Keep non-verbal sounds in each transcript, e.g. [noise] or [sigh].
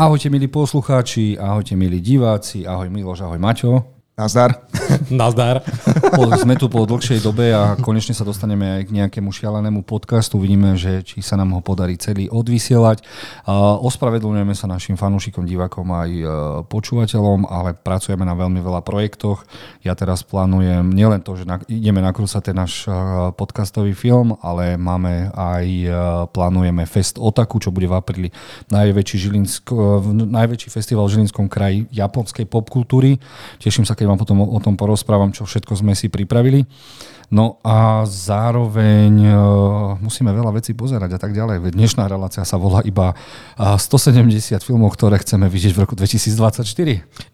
Ahojte milí poslucháči, ahojte milí diváci, ahoj Miloš, ahoj Maťo. Nazdar. Nazdar. Po, sme tu po dlhšej dobe a konečne sa dostaneme aj k nejakému šialenému podcastu. Vidíme, že či sa nám ho podarí celý odvysielať. Ospravedlňujeme sa našim fanúšikom, divákom aj e, počúvateľom, ale pracujeme na veľmi veľa projektoch. Ja teraz plánujem nielen to, že ideme nakrúcať ten náš e, podcastový film, ale máme aj, e, plánujeme Fest Otaku, čo bude v apríli najväčší, Žilinsko, najväčší festival v Žilinskom kraji japonskej popkultúry. Teším sa, keď vám potom o tom porozprávam, čo všetko sme si pripravili. No a zároveň uh, musíme veľa vecí pozerať a tak ďalej. Dnešná relácia sa volá iba 170 filmov, ktoré chceme vidieť v roku 2024.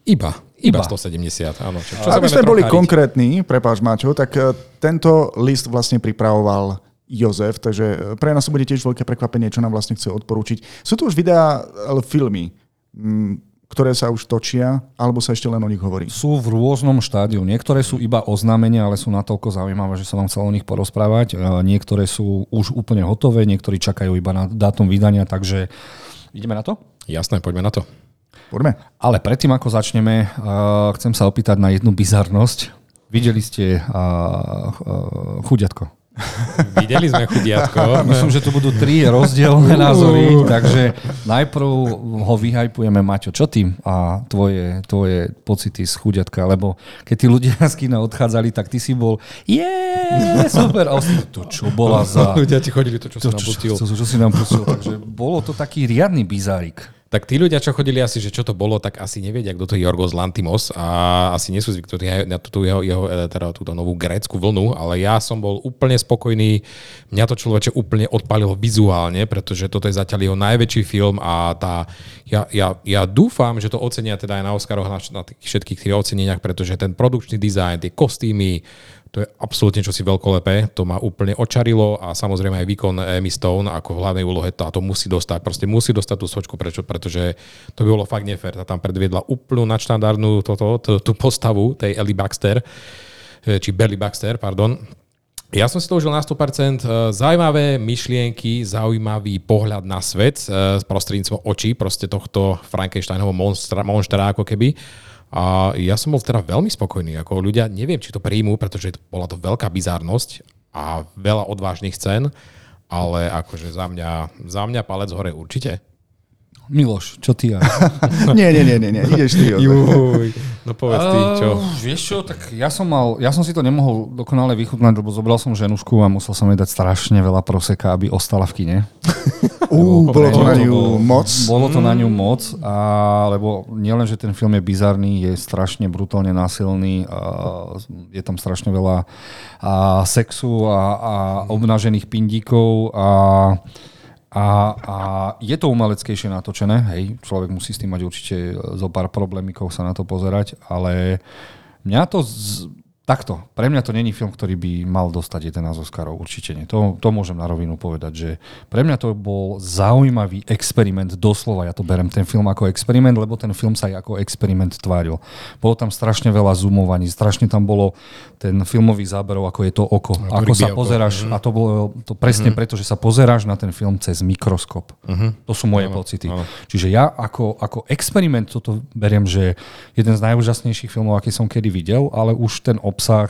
Iba. Iba 170, áno. Čo, čo Aby sme boli háriť? konkrétni, prepáč Mačo, tak uh, tento list vlastne pripravoval Jozef, takže pre nás to bude tiež veľké prekvapenie, čo nám vlastne chce odporúčiť. Sú tu už videá, ale filmy. Mm, ktoré sa už točia, alebo sa ešte len o nich hovorí? Sú v rôznom štádiu. Niektoré sú iba oznámenia, ale sú natoľko zaujímavé, že sa vám chcel o nich porozprávať. Niektoré sú už úplne hotové, niektorí čakajú iba na dátum vydania, takže ideme na to? Jasné, poďme na to. Poďme. Ale predtým, ako začneme, chcem sa opýtať na jednu bizarnosť. Videli ste chudiatko? Videli sme chudiatko. [laughs] Myslím, že tu budú tri rozdielne názory, takže najprv ho vyhajpujeme. Maťo, čo ty a tvoje, tvoje pocity z chudiatka? Lebo keď tí ľudia [laughs] z kina odchádzali, tak ty si bol je, super. A to čo bola za... Ľudia ti chodili to, čo, to, čo si nám pustil. Čo, čo, čo si nám pustil. Takže bolo to taký riadny bizárik tak tí ľudia, čo chodili asi, že čo to bolo, tak asi nevedia, kto to je Jorgos Lantimos a asi nie sú zvyknutí na túto jeho, jeho, e, teda túto novú grécku vlnu, ale ja som bol úplne spokojný. Mňa to človeče úplne odpalilo vizuálne, pretože toto je zatiaľ jeho najväčší film a tá, ja, ja, ja dúfam, že to ocenia teda aj na Oscaroch, na, na všetkých tých oceneniach, pretože ten produkčný dizajn, tie kostýmy, to je absolútne čosi veľkolepé, to ma úplne očarilo a samozrejme aj výkon Emmy Stone ako v hlavnej úlohe to, a to musí dostať, proste musí dostať tú sočku, prečo, pretože to by bolo fakt nefér. Tá tam predviedla úplnú nadštandardnú toto, tú, tú postavu tej Ellie Baxter, e, či Belly Baxter, pardon. Ja som si to užil na 100%. E, zaujímavé myšlienky, zaujímavý pohľad na svet e, prostredníctvom očí proste tohto Frankensteinovho monstra, monstra ako keby. A ja som bol teda veľmi spokojný. Ako ľudia, neviem, či to príjmu, pretože bola to veľká bizárnosť a veľa odvážnych cen, ale akože za mňa, za mňa palec hore určite. Miloš, čo ty ja? [laughs] nie, nie, nie, nie, nie, ideš ty. Juj, no povedz ty, čo? Uh, vieš čo, tak ja som mal, ja som si to nemohol dokonale vychutnať, lebo zobral som ženušku a musel som jej dať strašne veľa proseka, aby ostala v kine. Uh, bolo to na ňu moc? Bolo to na ňu moc, a, lebo nielen, že ten film je bizarný, je strašne brutálne násilný, a, je tam strašne veľa a, sexu a, a obnažených pindíkov a a, a je to umeleckejšie natočené, hej, človek musí s tým mať určite zo pár problémikov sa na to pozerať, ale mňa to z, Takto, pre mňa to není film, ktorý by mal dostať 11 Oscarov, určite nie. To, to môžem na rovinu povedať, že pre mňa to bol zaujímavý experiment, doslova ja to berem ten film ako experiment, lebo ten film sa aj ako experiment tváril. Bolo tam strašne veľa zoomovaní, strašne tam bolo ten filmový záberov, ako je to oko, no, ako sa pozeráš, uh-huh. a to bolo to presne uh-huh. preto, že sa pozeráš na ten film cez mikroskop. Uh-huh. To sú moje uh-huh. pocity. Uh-huh. Čiže ja ako, ako experiment toto beriem, že jeden z najúžasnejších filmov, aký som kedy videl, ale už ten obsah,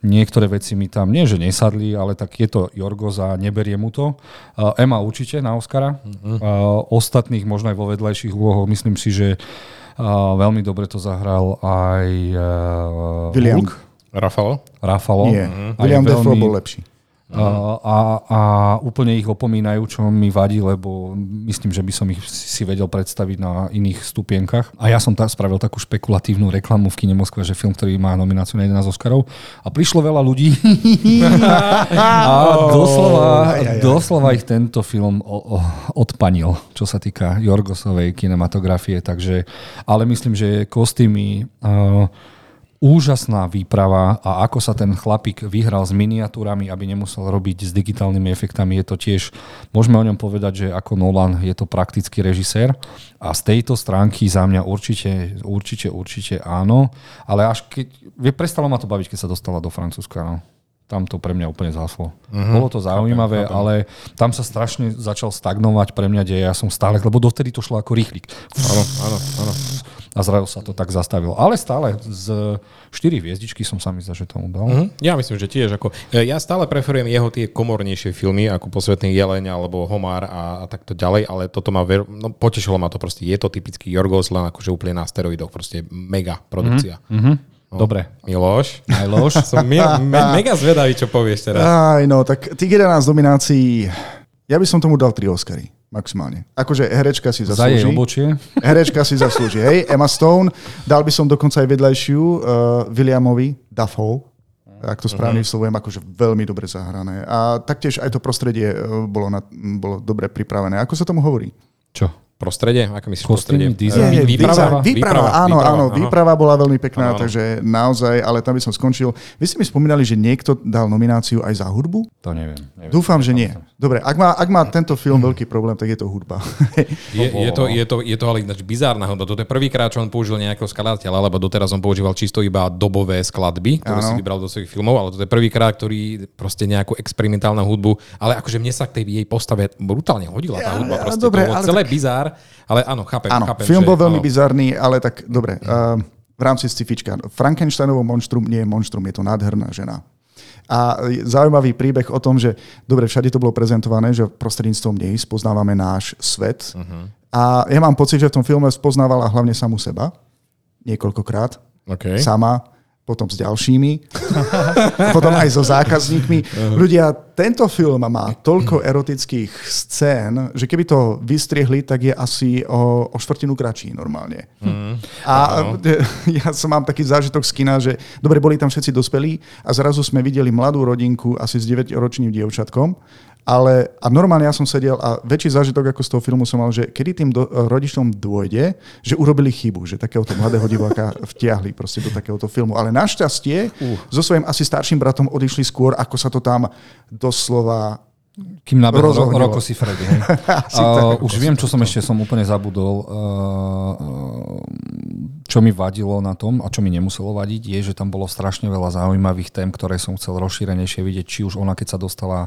niektoré veci mi tam nie, že nesadli, ale tak je to Jorgos a neberie mu to. Uh, Emma určite na Oscara. Uh-huh. Uh, ostatných možno aj vo vedľajších úlohoch myslím si, že uh, veľmi dobre to zahral aj uh, William. Hulk. Rafalo? Rafalo. Nie, uh-huh. William Defoe bol lepší. Uh-huh. A, a úplne ich opomínajú, čo mi vadí, lebo myslím, že by som ich si vedel predstaviť na iných stupienkach. A ja som tak spravil takú špekulatívnu reklamu v kine Moskve, že film, ktorý má nomináciu na 11 Oscarov. A prišlo veľa ľudí [laughs] a doslova, doslova ich tento film odpanil, čo sa týka Jorgosovej kinematografie. Takže, ale myslím, že kostýmy uh, úžasná výprava a ako sa ten chlapík vyhral s miniatúrami, aby nemusel robiť s digitálnymi efektami, je to tiež, môžeme o ňom povedať, že ako Nolan je to praktický režisér a z tejto stránky za mňa určite, určite, určite áno, ale až keď, prestalo ma to baviť, keď sa dostala do Francúzska, no. tam to pre mňa úplne zhaslo. Uh-huh. Bolo to zaujímavé, chápem, chápem. ale tam sa strašne začal stagnovať pre mňa deje. Ja som stále, lebo dovtedy to šlo ako rýchlik. Áno, áno, áno. A zrazu sa to tak zastavilo. Ale stále z 4 hviezdičky som sa myslel, že tomu dal. Uh-huh. Ja myslím, že tiež. Ako, e, ja stále preferujem jeho tie komornejšie filmy, ako Posvetný jeleň alebo Homár a, a takto ďalej, ale toto ma ver, no, potešilo ma to proste. Je to typický Jorgos, len akože úplne na steroidoch. Proste mega produkcia. Uh-huh. No, Dobre. Miloš. Miloš. [laughs] Som me, me, mega zvedavý, čo povieš teraz. Aj, no, tak tých 11 nominácií, ja by som tomu dal 3 Oscary. Maximálne. Akože herečka si zaslúži. Za jej obočie. [laughs] Herečka si zaslúži. Hej, Emma Stone. Dal by som dokonca aj vedľajšiu uh, Williamovi Dafoe. Ak to správne uh-huh. akože veľmi dobre zahrané. A taktiež aj to prostredie uh, bolo, na, bolo dobre pripravené. Ako sa tomu hovorí? Čo? Prostredie? Ako myslíš prostredie? Dizajn, nie, nie, výprava? Výprava, výprava, áno, výprava, áno, výprava bola veľmi pekná, áno, takže naozaj, ale tam by som skončil. Vy ste mi spomínali, že niekto dal nomináciu aj za hudbu? To neviem. neviem Dúfam, že nie. Dobre, ak má, ak má tento film veľký problém, tak je to hudba. [laughs] je, je, to, je, to, je to ale ináč bizárna hudba. Toto je prvýkrát, čo on použil nejakého skladateľa, lebo doteraz on používal čisto iba dobové skladby, ktoré ano. si vybral do svojich filmov, ale toto je prvýkrát, ktorý proste nejakú experimentálnu hudbu, ale akože mne sa k tej jej postave brutálne hodila tá hudba. Proste dobre, to ale celé tak... bizár, ale áno, chápem. Áno, chápem film že, bol veľmi áno. bizarný, ale tak dobre. Uh, v rámci scifička. Frankensteinovo monštrum nie je monštrum, je to nádherná žena. A zaujímavý príbeh o tom, že dobre, všade to bolo prezentované, že prostredníctvom nej spoznávame náš svet. Uh-huh. A ja mám pocit, že v tom filme spoznávala hlavne samú seba. Niekoľkokrát. Okay. Sama potom s ďalšími, [laughs] potom aj so zákazníkmi. Ľudia, tento film má toľko erotických scén, že keby to vystriehli, tak je asi o, o štvrtinu kratší normálne. Uh-huh. A uh-huh. [laughs] ja som mám taký zážitok z kina, že dobre, boli tam všetci dospelí a zrazu sme videli mladú rodinku asi s 9-ročným dievčatkom ale a normálne ja som sedel a väčší zážitok ako z toho filmu som mal, že kedy tým do, rodičom dôjde, že urobili chybu, že takéhoto mladého diváka [laughs] vtiahli proste do takéhoto filmu. Ale našťastie uh. so svojím asi starším bratom odišli skôr, ako sa to tam doslova kým nabehol ro- Roko si Freddy. Hej. [laughs] uh, už viem, čo som ešte som úplne zabudol. Uh, čo mi vadilo na tom a čo mi nemuselo vadiť, je, že tam bolo strašne veľa zaujímavých tém, ktoré som chcel rozšírenejšie vidieť, či už ona, keď sa dostala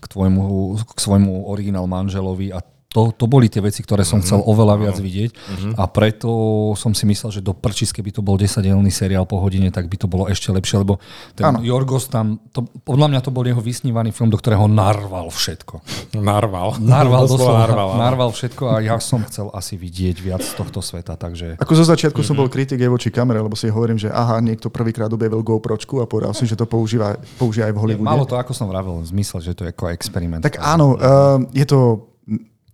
k, tvojmu, k svojmu originál manželovi a to, to boli tie veci, ktoré som mm-hmm. chcel oveľa viac vidieť mm-hmm. a preto som si myslel, že do prčis, keby to bol 10-dielný seriál po hodine, tak by to bolo ešte lepšie, lebo ten ano. Jorgos tam, to, podľa mňa to bol jeho vysnívaný film, do ktorého narval všetko. Narval. Narval, [laughs] doslova, narval, narval všetko a ja som chcel asi vidieť viac z tohto sveta, takže... Ako zo začiatku mm-hmm. som bol kritik aj voči kamere, lebo si hovorím, že aha, niekto prvýkrát objavil GoPročku a povedal si, že to používa, používa aj v Hollywoode. Malo to, ako som vravel, zmysel, že to je ako experiment. Tak áno, uh, je to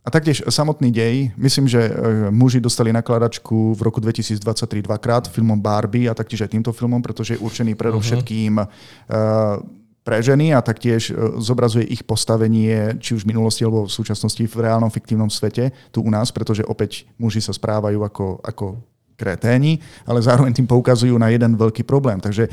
a taktiež samotný dej, myslím, že e, muži dostali nakladačku v roku 2023 dvakrát filmom Barbie a taktiež aj týmto filmom, pretože je určený predovšetkým uh, pre ženy a taktiež e, zobrazuje ich postavenie, či už v minulosti alebo v súčasnosti v reálnom fiktívnom svete tu u nás, pretože opäť muži sa správajú ako, ako kreténi, ale zároveň tým poukazujú na jeden veľký problém. Takže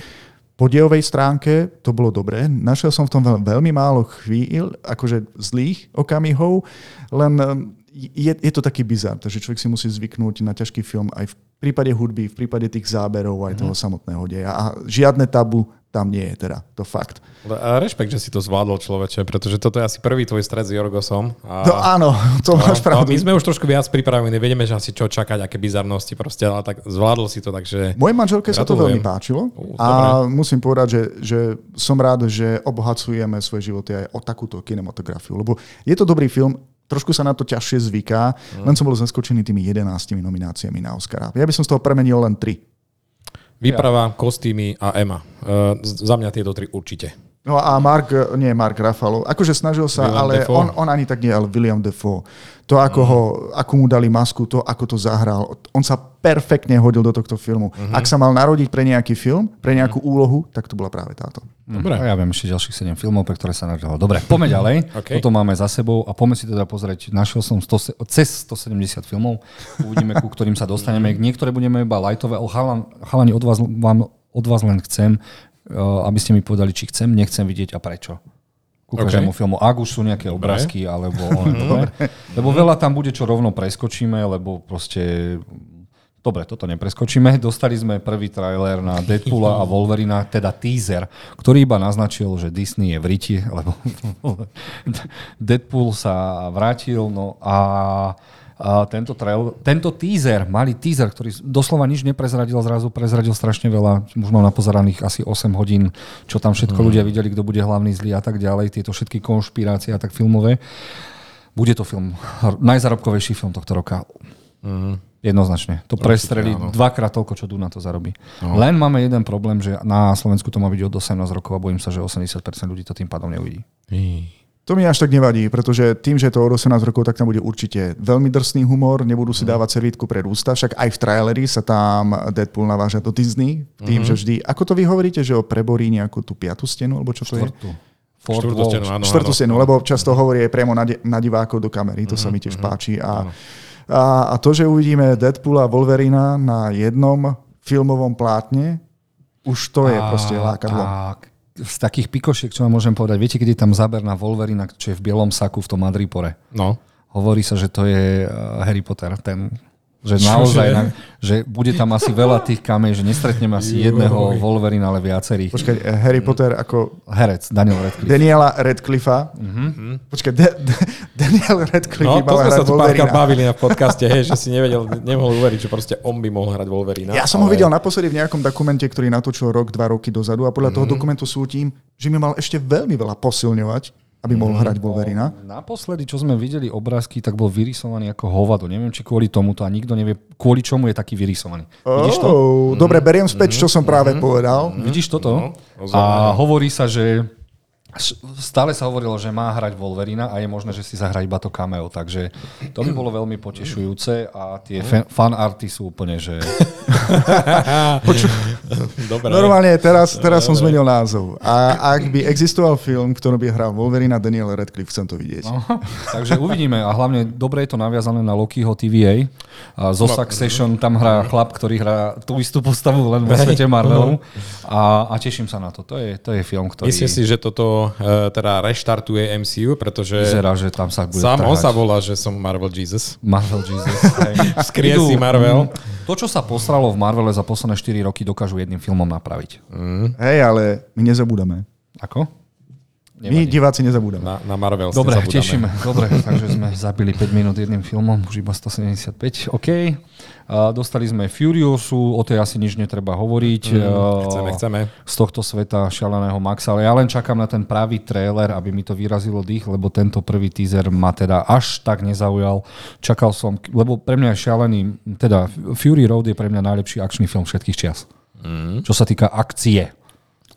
po dejovej stránke to bolo dobré. Našiel som v tom veľmi málo chvíľ, akože zlých okamihov, len um, je, je to taký bizar, takže človek si musí zvyknúť na ťažký film aj v prípade hudby, v prípade tých záberov, aj toho mm. samotného deja. A žiadne tabu tam nie je teda, to fakt. A rešpekt, že si to zvládol človeče, pretože toto je asi prvý tvoj stred s Jorgosom. A... No áno, [laughs] to no, máš pravdu. No, my sme už trošku viac pripravení, vedeme, že asi čo čakať, aké bizarnosti proste, ale tak zvládol si to, takže... Mojej manželke sa to veľmi páčilo uh, a musím povedať, že, že som rád, že obohacujeme svoje životy aj o takúto kinematografiu, lebo je to dobrý film, trošku sa na to ťažšie zvyká, mm. len som bol zaskočený tými 11 nomináciami na Oscara. Ja by som z toho premenil len 3. Výprava, kostýmy a Ema. Uh, za mňa tieto tri určite. No a Mark, nie Mark Ruffalo, akože snažil sa, William ale on, on ani tak nie, ale William Defoe. To, ako, uh-huh. ho, ako mu dali masku, to, ako to zahral. On sa perfektne hodil do tohto filmu. Uh-huh. Ak sa mal narodiť pre nejaký film, pre nejakú uh-huh. úlohu, tak to bola práve táto. Dobre. A ja viem ešte ďalších 7 filmov, pre ktoré sa narodilo. Dobre, poďme [laughs] ďalej. okay. Toto máme za sebou a poďme si teda pozrieť. Našiel som 100, cez 170 filmov. Uvidíme, ku ktorým sa dostaneme. [laughs] Niektoré budeme iba lightové, ale chalani od vás, vám, od vás len chcem, aby ste mi povedali, či chcem, nechcem vidieť a prečo. Ku každému okay. filmu. Ak už sú nejaké obrázky, alebo [laughs] dobre. Lebo veľa tam bude, čo rovno preskočíme, lebo proste Dobre, toto nepreskočíme. Dostali sme prvý trailer na Deadpoola a Wolverina, teda teaser, ktorý iba naznačil, že Disney je v riti, lebo [laughs] Deadpool sa vrátil, no a, a tento, trail, tento teaser, malý teaser, ktorý doslova nič neprezradil, zrazu prezradil strašne veľa, už mám napozeraných asi 8 hodín, čo tam všetko mm. ľudia videli, kto bude hlavný zlý a tak ďalej, tieto všetky konšpirácie a tak filmové. Bude to film, najzarobkovejší film tohto roka. Mm. Jednoznačne. To prestrelí dvakrát toľko, čo na to zarobí. No. Len máme jeden problém, že na Slovensku to má byť od 18 rokov a bojím sa, že 80% ľudí to tým pádom neuvidí. To mi až tak nevadí, pretože tým, že je to od 18 rokov, tak tam bude určite veľmi drsný humor, nebudú si mhm. dávať servítku pre ústa, však aj v traileri sa tam Deadpool naváža do Disney, tým, mm-hmm. že vždy, ako to vy hovoríte, že o preborí nejakú tú piatú stenu, alebo čo to Štvrtú. je? Štvrtú stenu, áno, Štvrtú stenu, lebo často hovorí aj priamo na, na divákov do kamery, to mm-hmm. sa mi tiež mm-hmm. páči. A áno a, a to, že uvidíme Deadpoola a Wolverina na jednom filmovom plátne, už to je a, proste lákadlo. A z takých pikošiek, čo vám môžem povedať, viete, keď je tam záber na Wolverina, čo je v bielom saku v tom Madripore? No. Hovorí sa, že to je Harry Potter, ten že naozaj, na, že bude tam asi veľa tých kamej, že nestretneme asi jedného Wolverine, ale viacerých. Počkaj, eh, Harry Potter ako... Herec, Daniel Radcliffe. Daniela Radcliffe. Mm-hmm. Počkaj, De- De- Daniel Radcliffe no, to sme sa tu párkrát bavili na podcaste, hej, že si nevedel, nemohol uveriť, že proste on by mohol hrať Wolverina. Ja som ale... ho videl naposledy v nejakom dokumente, ktorý natočil rok, dva roky dozadu a podľa mm-hmm. toho dokumentu sútim, že mi mal ešte veľmi veľa posilňovať aby mohol hrať Wolverina. Naposledy, čo sme videli obrázky, tak bol vyrysovaný ako hovado. Neviem, či kvôli tomuto a nikto nevie, kvôli čomu je taký vyrysovaný. Oh, Vidíš to? Dobre, beriem späť, čo som práve mm-hmm. povedal. Vidíš toto? No, a hovorí sa, že Stále sa hovorilo, že má hrať Wolverina a je možné, že si zahrá iba to cameo, takže to by bolo veľmi potešujúce a tie fan arty sú úplne, že... [laughs] Dobre. Normálne teraz, teraz som zmenil názov. A ak by existoval film, ktorý by hral Wolverina Daniel Radcliffe, chcem to vidieť. No, takže uvidíme a hlavne dobre je to naviazané na Lokiho TVA. A zo Succession tam hrá chlap, ktorý hrá tú istú postavu len vo svete Marvelu a, a teším sa na to. To je, to je film, ktorý... Myslíš si, že toto uh, teda reštartuje MCU, pretože Vyzerá, že tam sa bude sám on sa volá, že som Marvel Jesus. Marvel Jesus. [laughs] Skriesi Marvel. Mm, to, čo sa posralo v Marvele za posledné 4 roky, dokážu jedným filmom napraviť. Mm. Hej, ale my nezabúdame. Ako? Nevadí. My diváci nezabúdame. Na, na Marvel Dobre, tešíme. [laughs] Dobre, takže sme zabili 5 minút jedným filmom, už iba 175. OK. Uh, dostali sme Furiousu, o tej asi nič netreba hovoriť. Mm, chceme, chceme. Z tohto sveta šaleného Maxa, ale ja len čakám na ten pravý trailer, aby mi to vyrazilo dých, lebo tento prvý teaser ma teda až tak nezaujal. Čakal som, lebo pre mňa je šialený, teda Fury Road je pre mňa najlepší akčný film všetkých čias. Mm. Čo sa týka akcie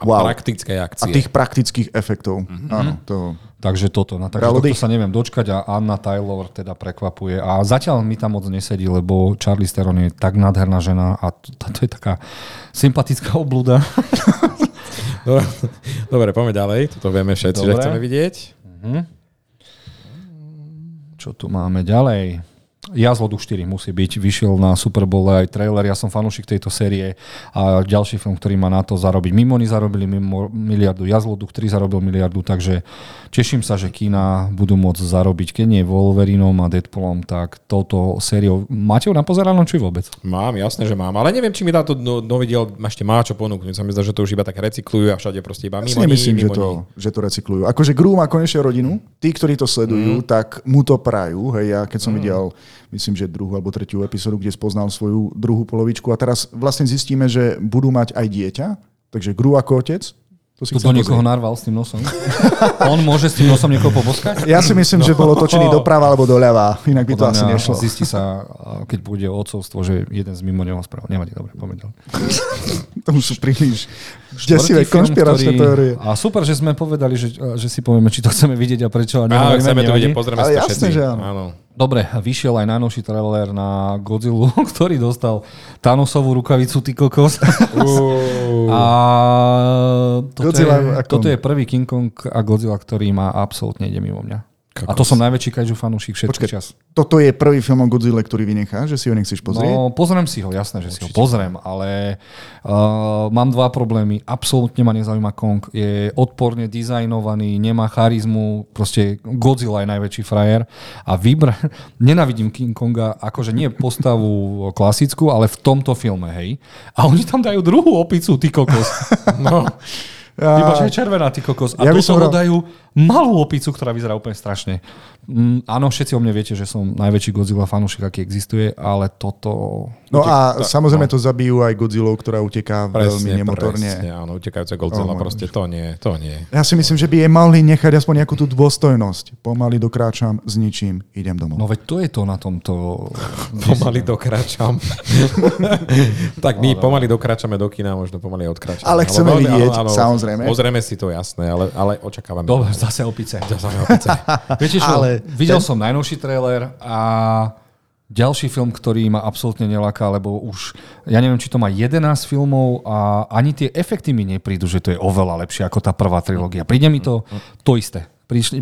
wow. praktické akcie. A tých praktických efektov. Mm-hmm. Áno, to... Takže toto. No, takže toto sa neviem dočkať a Anna Taylor teda prekvapuje. A zatiaľ mi tam moc nesedí, lebo Charlie Theron je tak nádherná žena a to, je taká sympatická obluda. [laughs] Dobre, dobre, poďme ďalej. Toto vieme všetci, dobre. že chceme vidieť. Mm-hmm. Čo tu máme ďalej? Jazlodu 4 musí byť, vyšiel na Super Bowl aj trailer, ja som fanúšik tejto série a ďalší film, ktorý má na to zarobiť. Mimoni zarobili mimo miliardu, Jazlodu 3 zarobil miliardu, takže teším sa, že kína budú môcť zarobiť, keď nie Wolverinom a Deadpoolom, tak touto sériou. Máte ho napozeranom, či vôbec? Mám, jasné, že mám, ale neviem, či mi táto no, nový diel ešte má čo ponúknuť. Sa mi zdá, že to už iba tak recyklujú a všade proste iba mimo. Ja myslím, že to, že to recyklujú. Akože Gru má konečne rodinu, tí, ktorí to sledujú, mm. tak mu to prajú. Hej, ja keď som mm. videl myslím, že druhú alebo tretiu epizódu, kde spoznal svoju druhú polovičku a teraz vlastne zistíme, že budú mať aj dieťa, takže Gru ako otec, to si to do niekoho narval s tým nosom. [laughs] On môže s tým nosom niekoho poboskať? Ja si myslím, no. že bolo točený [laughs] doprava alebo doľava, inak by to asi nešlo. Zistí sa, keď bude ocovstvo, že jeden z mimo neho spravil. Nevadí, dobre, poďme [laughs] to už sú príliš desivé konšpiračné teórie. A super, že sme povedali, že, že si povieme, či to chceme vidieť a prečo. A Á, chceme to vidieť, pozrieme si to jasné, všetci. Že áno. áno. Dobre, vyšiel aj najnovší trailer na Godzilla, [laughs] ktorý dostal Thanosovú rukavicu, ty kokos. Uh. a toto, Godzilla, je, ako... toto je prvý King Kong a Godzilla, ktorý má absolútne ide mimo mňa. A to som najväčší kaiju fanúšik všetkých Počkaj, čas. Toto je prvý film o Godzilla, ktorý vynechá, že si ho nechceš pozrieť? No, pozriem si ho, jasné, že si ho pozriem, ale uh, mám dva problémy. Absolútne ma nezaujíma Kong. Je odporne dizajnovaný, nemá charizmu, proste Godzilla je najväčší frajer a vybra... [laughs] Nenavidím King Konga, akože nie postavu klasickú, ale v tomto filme, hej. A oni tam dajú druhú opicu, ty kokos. [laughs] No. Iba, že je červená, ty kokos. A Ja to som bral- dajú malú opicu, ktorá vyzerá úplne strašne. Mm, áno, všetci o mne viete, že som najväčší Godzilla fanúšik, aký existuje, ale toto... No a tak, samozrejme no. to zabijú aj Godzilla, ktorá uteká veľmi nemotorne. Presne, áno, utekajúce Godzilla, Oh, proste to nie, to nie. Ja si myslím, že by jej mali nechať aspoň nejakú tú dôstojnosť. Pomaly dokráčam, zničím, idem domov. No veď to je to na tomto... [laughs] Pomaly dokračam. [laughs] tak my pomaly dokračame do kina, možno pomaly odkračame. Ale chceme veľmi- vidieť, samozrejme. Pozrieme si to, jasné, ale, ale očakávame. Dobre, zase opice. Zase opice. [laughs] Viete čo, Ale videl ten- som najnovší trailer a ďalší film, ktorý ma absolútne neláka, lebo už, ja neviem, či to má 11 filmov a ani tie efekty mi neprídu, že to je oveľa lepšie ako tá prvá trilógia. Príde mi to to isté.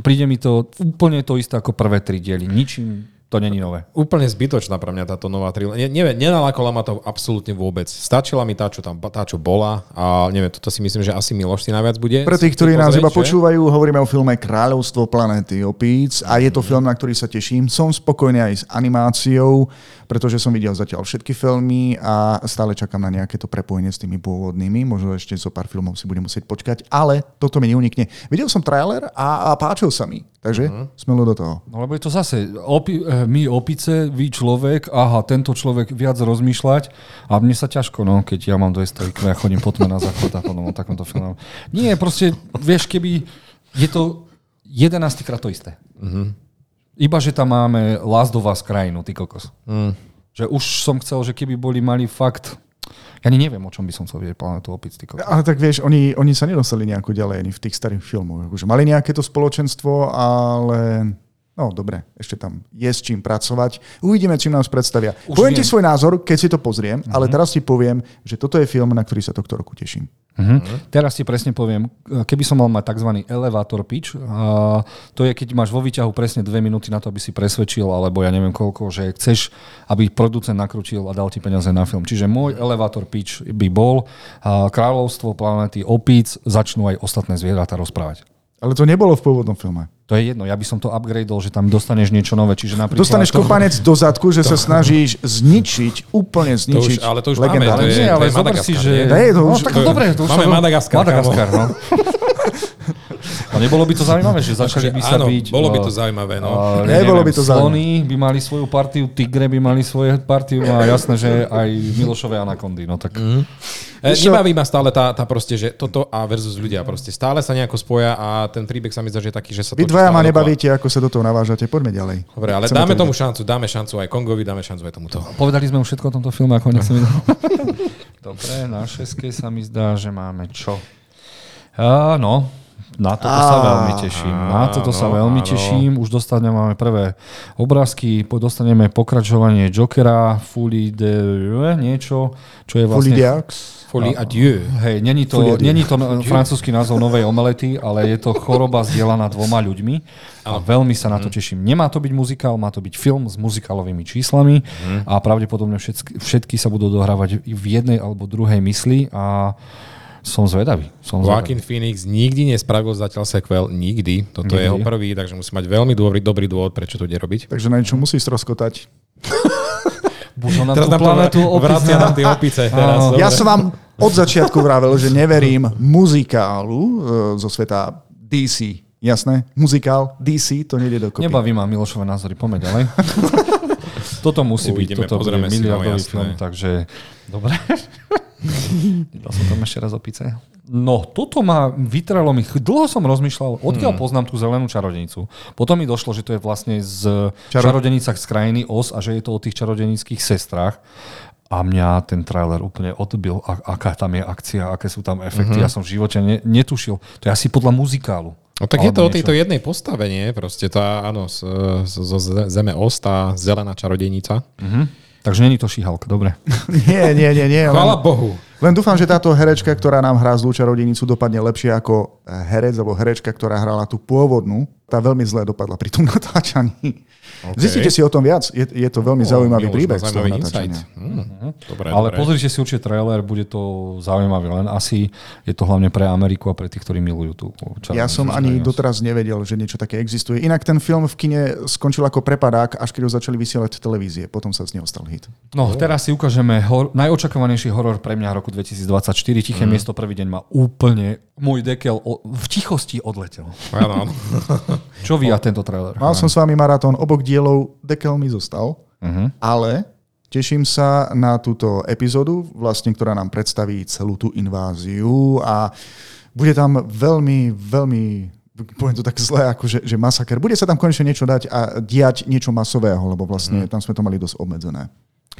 Príde mi to úplne to isté ako prvé tri diely. Ničím to není nové. Úplne zbytočná pre mňa táto nová trilógia. Ne, neviem, nenalákala ma to absolútne vôbec. Stačila mi tá, čo tam, tá, čo bola a neviem, toto si myslím, že asi Miloš si najviac bude. Pre tých, ktorí nás iba počúvajú, hovoríme o filme Kráľovstvo planéty opíc a je to film, na ktorý sa teším. Som spokojný aj s animáciou, pretože som videl zatiaľ všetky filmy a stále čakám na nejaké to prepojenie s tými pôvodnými. Možno ešte zo pár filmov si budem musieť počkať, ale toto mi neunikne. Videl som trailer a, a páčil sa mi, takže uh-huh. smelo do toho. No lebo je to zase, opi- eh, my opice, vy človek, aha, tento človek viac rozmýšľať a mne sa ťažko, no, keď ja mám 200 IQ a chodím po tme na záchod a potom o takomto filmu. Nie, proste, vieš, keby je to 11 krát to isté. Iba, že tam máme Last of Us krajinu, ty kokos. Že už som chcel, že keby boli mali fakt... Ja ani neviem, o čom by som chcel vidieť planetu opic. Ale tak vieš, oni, oni sa nedostali nejako ďalej ani v tých starých filmoch. Akože mali nejaké to spoločenstvo, ale no dobre, ešte tam je s čím pracovať. Uvidíme, čím nás predstavia. Už poviem ti viem. svoj názor, keď si to pozriem, mm-hmm. ale teraz ti poviem, že toto je film, na ktorý sa tohto roku teším. Mhm. Teraz ti presne poviem, keby som mal mať tzv. elevator pitch, a to je, keď máš vo výťahu presne dve minúty na to, aby si presvedčil, alebo ja neviem koľko, že chceš, aby producent nakrútil a dal ti peniaze na film. Čiže môj elevator pitch by bol a kráľovstvo planety opíc, začnú aj ostatné zvieratá rozprávať. Ale to nebolo v pôvodnom filme. To je jedno, ja by som to upgradeol, že tam dostaneš niečo nové, čiže napríklad... Dostaneš kopanec do zadku, že sa snažíš zničiť, úplne To zničiť už, ale to už máme, legendárne. to je, Nie, ale to je Madagaskar, si, že... Ne, to no, už- tak to- dobre, to už máme sa... Madagaskar, Madagaskar, no. [laughs] A nebolo by to zaujímavé, že začali by sa áno, byť... bolo by no, to zaujímavé, no. a, Nebolo by to zaujímavé. Slony by mali svoju partiu, tigre by mali svoje partiu a jasné, že aj Milošové anakondy. No tak... Vieš čo? nebaví ma stále tá, tá proste, že toto a versus ľudia proste stále sa nejako spoja a ten príbeh sa mi zdá, že je taký, že sa Vy dvaja ma nebavíte, ako sa do toho navážate. Poďme ďalej. Dobre, ale Chceme dáme to tomu šancu, dáme šancu aj Kongovi, dáme šancu aj tomuto. Povedali sme už všetko o tomto filme, ako nechcem [laughs] Dobre, na šeske sa mi zdá, že máme čo? Áno, na toto sa veľmi teším. Na toto sa veľmi áno. teším. Už dostaneme máme prvé obrázky, po- dostaneme pokračovanie Jokera, Fully de niečo, čo je Fully vlastne... Diax. Folie adieu. Hej, není to, není to no- francúzsky názov novej omelety, ale je to choroba zdieľaná dvoma ľuďmi a veľmi sa na to teším. Nemá to byť muzikál, má to byť film s muzikálovými číslami a pravdepodobne všetky, všetky sa budú dohrávať v jednej alebo druhej mysli a som zvedavý. Som Joaquin zvedavý. Phoenix nikdy nespravil zatiaľ sequel, nikdy. Toto je Nikdy. jeho prvý, takže musí mať veľmi dobrý, dobrý dôvod, prečo to ide robiť. Takže na niečo musí stroskotať. [laughs] Buď na Teraz tú planetu vracia nám tie opice. [laughs] Teraz, Áno. Ja dobre. som vám od začiatku vravel, že neverím muzikálu e, zo sveta DC. Jasné? Muzikál DC, to nejde dokopy. Nebaví ma Milošové názory, poďme ďalej. [laughs] toto musí Uvidíme, byť, toto bude no, miliardový jasné. film, takže dobre. [laughs] Dal som tam ešte raz opice. No, toto ma vytrelo mi. Dlho som rozmýšľal, odkiaľ Hmm. poznám tú zelenú čarodenicu. Potom mi došlo, že to je vlastne z Čaro- čarodenica z krajiny Os a že je to o tých čarodenických sestrách. A mňa ten trailer úplne odbil, a, aká tam je akcia, aké sú tam efekty. Mhm. Ja som v živote ne, netušil. To je asi podľa muzikálu. No tak je to o tejto jednej postave, nie? Proste tá, áno, zo ze- Zeme Os, tá zelená čarodejnica. Mhm. Takže není to šíhalka, dobre. [laughs] Nie, nie, nie, nie. Chvala Len, Bohu. Len dúfam, že táto herečka, ktorá nám hrá zlú čarodenicu, dopadne lepšie ako herec alebo herečka, ktorá hrala tú pôvodnú. Tá veľmi zle dopadla pri tom [laughs] natáčaní. Okay. Zistíte si o tom viac. Je, je to veľmi zaujímavý Miloš, príbeh má z toho zaujímavý insight. Mm, dobre, Ale dobre. pozrite si určite trailer, bude to zaujímavé, len asi je to hlavne pre Ameriku a pre tých, ktorí milujú tú čarovnicu Ja som ani doteraz nevedel, že niečo také existuje. Inak ten film v kine skončil ako prepadák, až keď ho začali vysielať televízie. Potom sa z neho stal hit. No, teraz si ukážeme hor- najočakovanejší horor pre mňa roku 2024. Tiché Mhm. miesto prvý deň ma úplne, môj dekel o- v tichosti odletel. Áno. [laughs] Čo vy a tento trailer? Mal som s vami maratón obok dielov, dekel mi zostal, Uh-huh. ale teším sa na túto epizódu, vlastne, ktorá nám predstaví celú tú inváziu a bude tam veľmi, veľmi poviem to tak zle, ako že, že masaker. Bude sa tam konečne niečo dať a diať niečo masového, lebo vlastne tam sme to mali dosť obmedzené.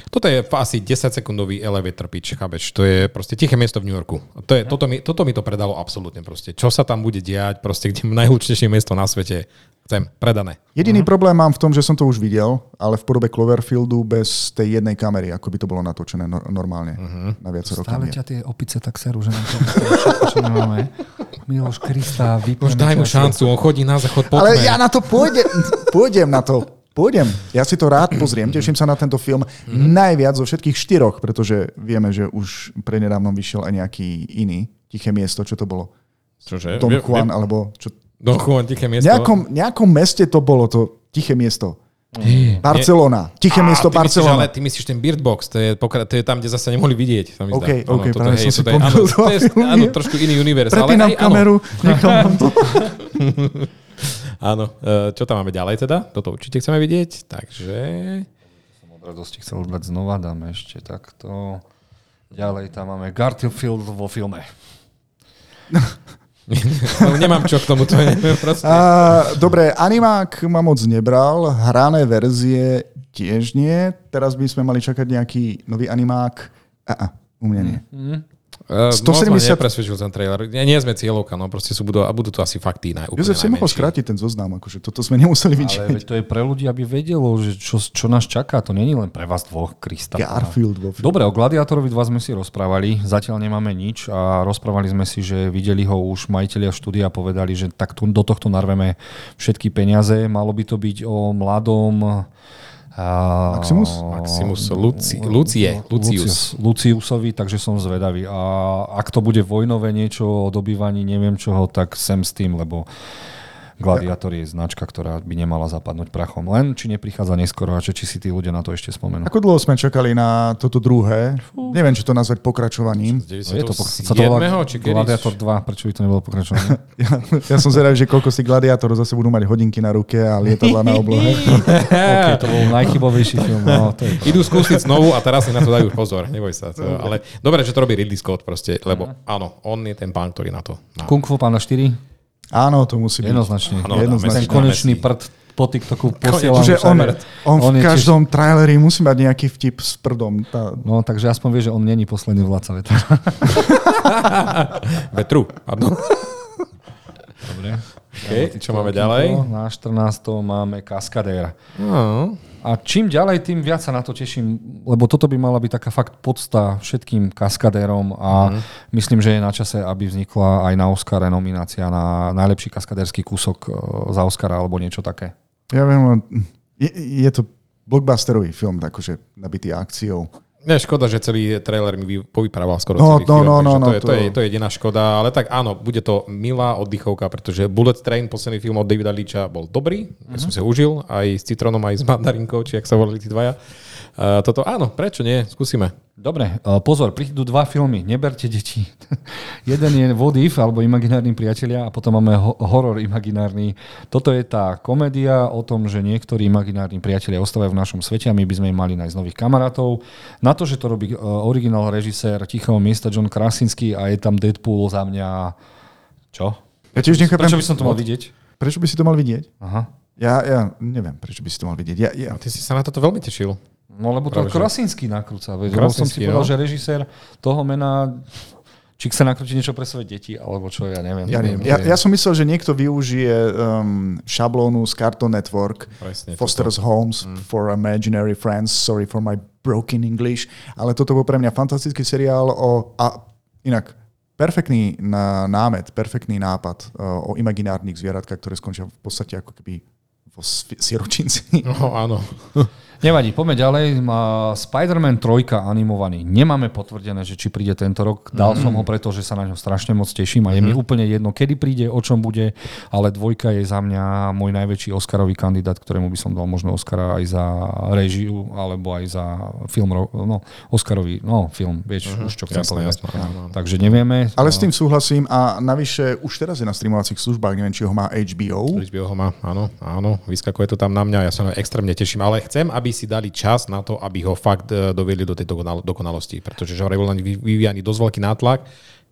Toto je asi 10-sekundový elevator pitch, chápeš? To je proste tiché miesto v New Yorku. To je, toto, mi, toto mi to predalo absolútne proste. Čo sa tam bude diať, proste kde [laughs] najhlučnejšie miesto na svete. Chcem, predané. Jediný problém mám v tom, že som to už videl, ale v podobe Cloverfieldu bez tej jednej kamery, ako by to bolo natočené no- normálne na viacero Stále ťa tie opice tak serú, že nám to čo nemáme. Miloš Krista, vypneme Už daj mu šancu, on chodí na záchod po Ale ja na to pôjdem, pôjdem na to. Pôjdem. Ja si to rád pozriem, teším sa na tento film najviac zo všetkých štyroch, pretože vieme, že už prednedávnom vyšiel aj nejaký iný tiché miesto, čo to bolo? Čože? Don Juan, alebo čo? Don Juan, tiché V miesto. nejakom, nejakom meste to bolo, to tiché miesto. Barcelona. Tiché miesto ty myslíš, ale Barcelona. ty myslíš ten Beard Box, to je, pokra- to je tam, kde zase nemohli vidieť. Sa mi OK, zdá. OK, toto práve som si áno, pomýlil to je, dva filmy. áno, trošku iný univerz. ale Prepínam aj, áno, kameru, nechám to. [laughs] áno, e, čo tam máme ďalej teda? Toto určite chceme vidieť, takže... Som od radosti chcel dať znova, dáme ešte takto. Ďalej tam máme Garfield vo filme. [laughs] No, nemám čo k tomu, to je [laughs] proste. A, dobre, animák ma moc nebral, hrané verzie tiež nie. Teraz by sme mali čakať nejaký nový animák. A, a u mňa nie. Uh, 170 170... Moc ma nepresvedčil ten trailer. Nie, nie sme cieľovka, no proste sú, budú, a budú to asi fakty úplne Jozef si mohol skrátiť ten zoznam, akože toto sme nemuseli vidieť. Ale to je pre ľudí, aby vedelo, že čo, čo nás čaká. To není len pre vás dvoch, Krista. Garfield vo filme. Dobre, o Gladiátorovi 2 sme si rozprávali, zatiaľ nemáme nič a rozprávali sme si, že videli ho už majiteľia štúdia a povedali, že tak tu, do tohto narveme všetky peniaze. Malo by to byť o mladom... Maximus? Maximus Luci, Lucie, Lucius. Luciusovi, takže som zvedavý. A ak to bude vojnové niečo o dobývaní neviem čoho, tak sem s tým, lebo Gladiátor je značka, ktorá by nemala zapadnúť prachom. Len či neprichádza neskoro a či, či si tí ľudia na to ešte spomenú. Ako dlho sme čakali na toto druhé? Neviem, či to nazvať pokračovaním. No je to, pok- sa to 97. volá či kedy? Gladiator 2, prečo by to nebolo pokračovanie? [laughs] Ja, ja som zvedavý, že koľko si gladiátorov zase budú mať hodinky na ruke a lietadla na oblohe. [laughs] OK, to bol najchybovejší film. No, to je... Idú skúsiť znovu a teraz si na to dajú pozor, neboj sa. To, ale dobre, že to robí Ridley Scott proste, lebo áno, on je ten pán, ktorý na to má. Kung Fu Panda 4? Áno, to musí byť. Jednoznačne. Áno, Jednoznačne. Ten konečný prd po TikToku posielam. Že on, aj- on, v je tiež- každom traileri musí mať nejaký vtip s prdom. Tá, No, takže aspoň vie, že on není posledný vládca veta. [laughs] Vetru, pardon. Dobre. Okay, čo máme ďalej? Na 14. máme Kaskadér. No. A čím ďalej, tým viac sa na to teším, lebo toto by mala byť taká fakt podsta všetkým kaskadérom a myslím, že je na čase, aby vznikla aj na Oscara nominácia na najlepší kaskadérsky kúsok e, za Oscara alebo niečo také. ja viem, je, je to blockbusterový film, akože nabitý akciou. Nie, škoda, že celý trailer mi vy- povyprával skoro No, celý no, film, no, takže no, to, no, je, to- je, to je jediná škoda, ale tak áno, bude to milá oddychovka, pretože Bullet Train, posledný film od Davida Leacha, bol dobrý, ja som si ho užil, aj s citrónom, aj s mandarinkou, či ak sa volili tí dvaja. Toto áno, prečo nie, skúsime. Dobre, e, pozor, prídu dva filmy, neberte deti. [laughs] Jeden je What If, alebo Imaginárni priatelia a potom máme ho- horor imaginárny. Toto je tá komédia o tom, že niektorí imaginárni priatelia ostávajú v našom svete a my by sme im mali nájsť nových kamarátov. Na to, že to robí e, originál režisér Tichého miesta John Krasinski a je tam Deadpool za mňa... Čo? Ja tiež nechápem, Prečo by som to mal vidieť? Prečo by si to mal vidieť? Aha. Ja, ja neviem, prečo by si to mal vidieť. Ja, ja, Ty si sa na toto veľmi tešil. No lebo to Práve, Krasinski nakrúca. Veď, lebo som si Krasinski, povedal, no. že režisér toho mena či chce nakrútiť niečo pre svoje deti, alebo čo, ja neviem. ja, neviem. ja, ja som myslel, že niekto využije um, šablónu z Cartoon Network Presne, Foster's Homes for Imaginary Friends. Sorry for my Broken English, ale toto bol pre mňa fantastický seriál o... A inak, perfektný námet, perfektný nápad uh, o imaginárnych zvieratkách, ktoré skončia v podstate ako keby vo siročinci. No áno. [laughs] Nevadí, poďme ďalej. Spider-Man 3 animovaný. Nemáme potvrdené, že či príde tento rok. Dal som ho preto, že sa na ňo strašne moc teším a je mi úplne jedno, kedy príde, o čom bude, ale dvojka je za mňa môj najväčší Oscarový kandidát, ktorému by som dal možno Oscara aj za režiu, alebo aj za film, no, Oscarový, no, film, vieš, uh-huh. už čo chcem povedať. Takže nevieme. Ale s tým súhlasím a navyše už teraz je na streamovacích službách, neviem, či ho má HBO. HBO ho má, áno, áno, vyskakuje to tam na mňa, ja sa extrémne teším, ale chcem, aby si dali čas na to, aby ho fakt e, dovedli do tej dokonalosti. Pretože že bol vyvíjaný dosť veľký nátlak,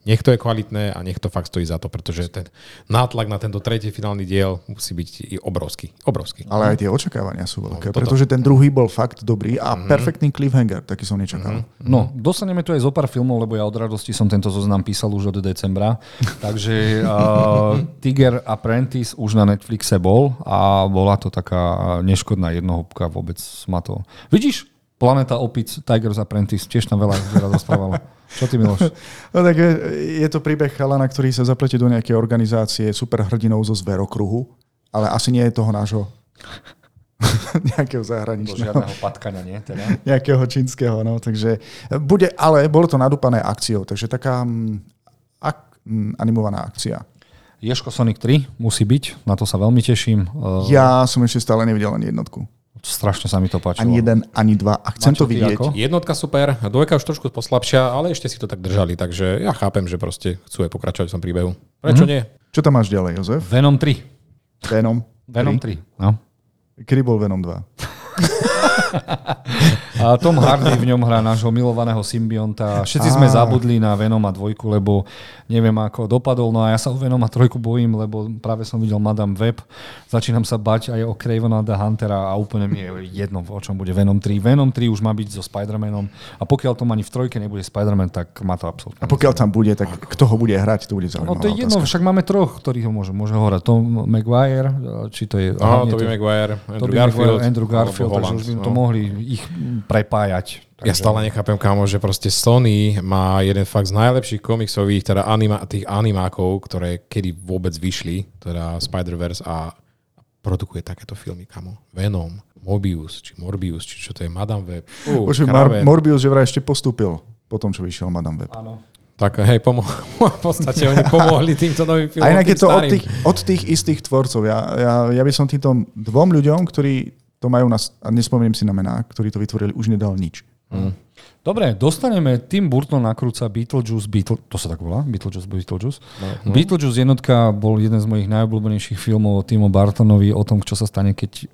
nech to je kvalitné a nech to fakt stojí za to, pretože ten nátlak na tento tretí finálny diel musí byť i obrovský. obrovský. Ale aj tie očakávania sú veľké, no, pretože ten druhý bol fakt dobrý a mm-hmm. perfektný cliffhanger, taký som nečakal. Mm-hmm. No, dostaneme tu aj zo pár filmov, lebo ja od radosti som tento zoznam písal už od decembra. [laughs] Takže uh, Tiger Apprentice už na Netflixe bol a bola to taká neškodná jednohúbka vôbec ma to... Vidíš? Planeta opic, Tiger's Apprentice, tiež tam veľa rozprávalo. Čo ty, Miloš? [laughs] No tak je, je to príbeh chalana, ktorý sa zapletie do nejakej organizácie superhrdinov zo zverokruhu, ale asi nie je toho nášho [laughs] nejakého zahraničného. Žiadneho patkania, nie? Teda? [laughs] nejakého čínskeho, no. Takže bude, ale bolo to nadúpané akciou, takže taká mm, ak, mm, animovaná akcia. Ješko Sonic 3 musí byť, na to sa veľmi teším. Ja som ešte stále nevidel ani jednotku. Strašne sa mi to páčilo. Ani jeden, ani dva. A chcem Mačo, to vidieť. Ako? Jednotka super, dvojka už trošku poslabšia, ale ešte si to tak držali, takže ja chápem, že proste chcú aj pokračovať v tom príbehu. Prečo mm-hmm. nie? Čo tam máš ďalej, Jozef? Venom 3. Venom? Venom 3, no. Kedy bol Venom 2? [laughs] A Tom Hardy v ňom hrá nášho milovaného symbionta. Všetci sme zabudli na Venoma dvojku, lebo neviem ako dopadol. No a ja sa o Venoma trojku bojím, lebo práve som videl Madame Web. Začínam sa bať aj o Cravena the Huntera a úplne mi je jedno, o čom bude Venom 3. Venom 3 už má byť so Spider-Manom a pokiaľ to ani v trojke nebude Spider-Man, tak má to absolútne. A pokiaľ tam bude, tak kto ho bude hrať, to bude zaujímavé. No to je jedno, však máme troch, ktorí ho môže, môže ho hrať. Tom Maguire, či to je... No, to by Maguire, Andrew Garfield. Andrew Garfield, takže už by to no. mohli ich prepájať. Takže... Ja stále nechápem, kámo, že proste Sony má jeden fakt z najlepších komiksových, teda anima, tých animákov, ktoré kedy vôbec vyšli, teda Spider-Verse a produkuje takéto filmy, kamo. Venom, Mobius, či Morbius, či čo to je, Madame Web. Uh, Počuť, Mar- Morbius že vraj ešte postúpil po tom, čo vyšiel Madame Web. Áno. Tak hej, pomo- [laughs] v podstate oni pomohli týmto novým filmom. A inak je to od tých, od tých istých tvorcov. Ja, ja, ja by som týmto dvom ľuďom, ktorí to majú nás, a nespomeniem si na mená, ktorí to vytvorili, už nedal nič. Mm. Dobre, dostaneme, Tim Burton nakrúca Beetlejuice, Beetle, to sa tak volá, Beetlejuice, Beetlejuice. No. Beetlejuice jednotka bol jeden z mojich najobľúbenejších filmov o Timo Bartonovi, o tom, čo sa stane, keď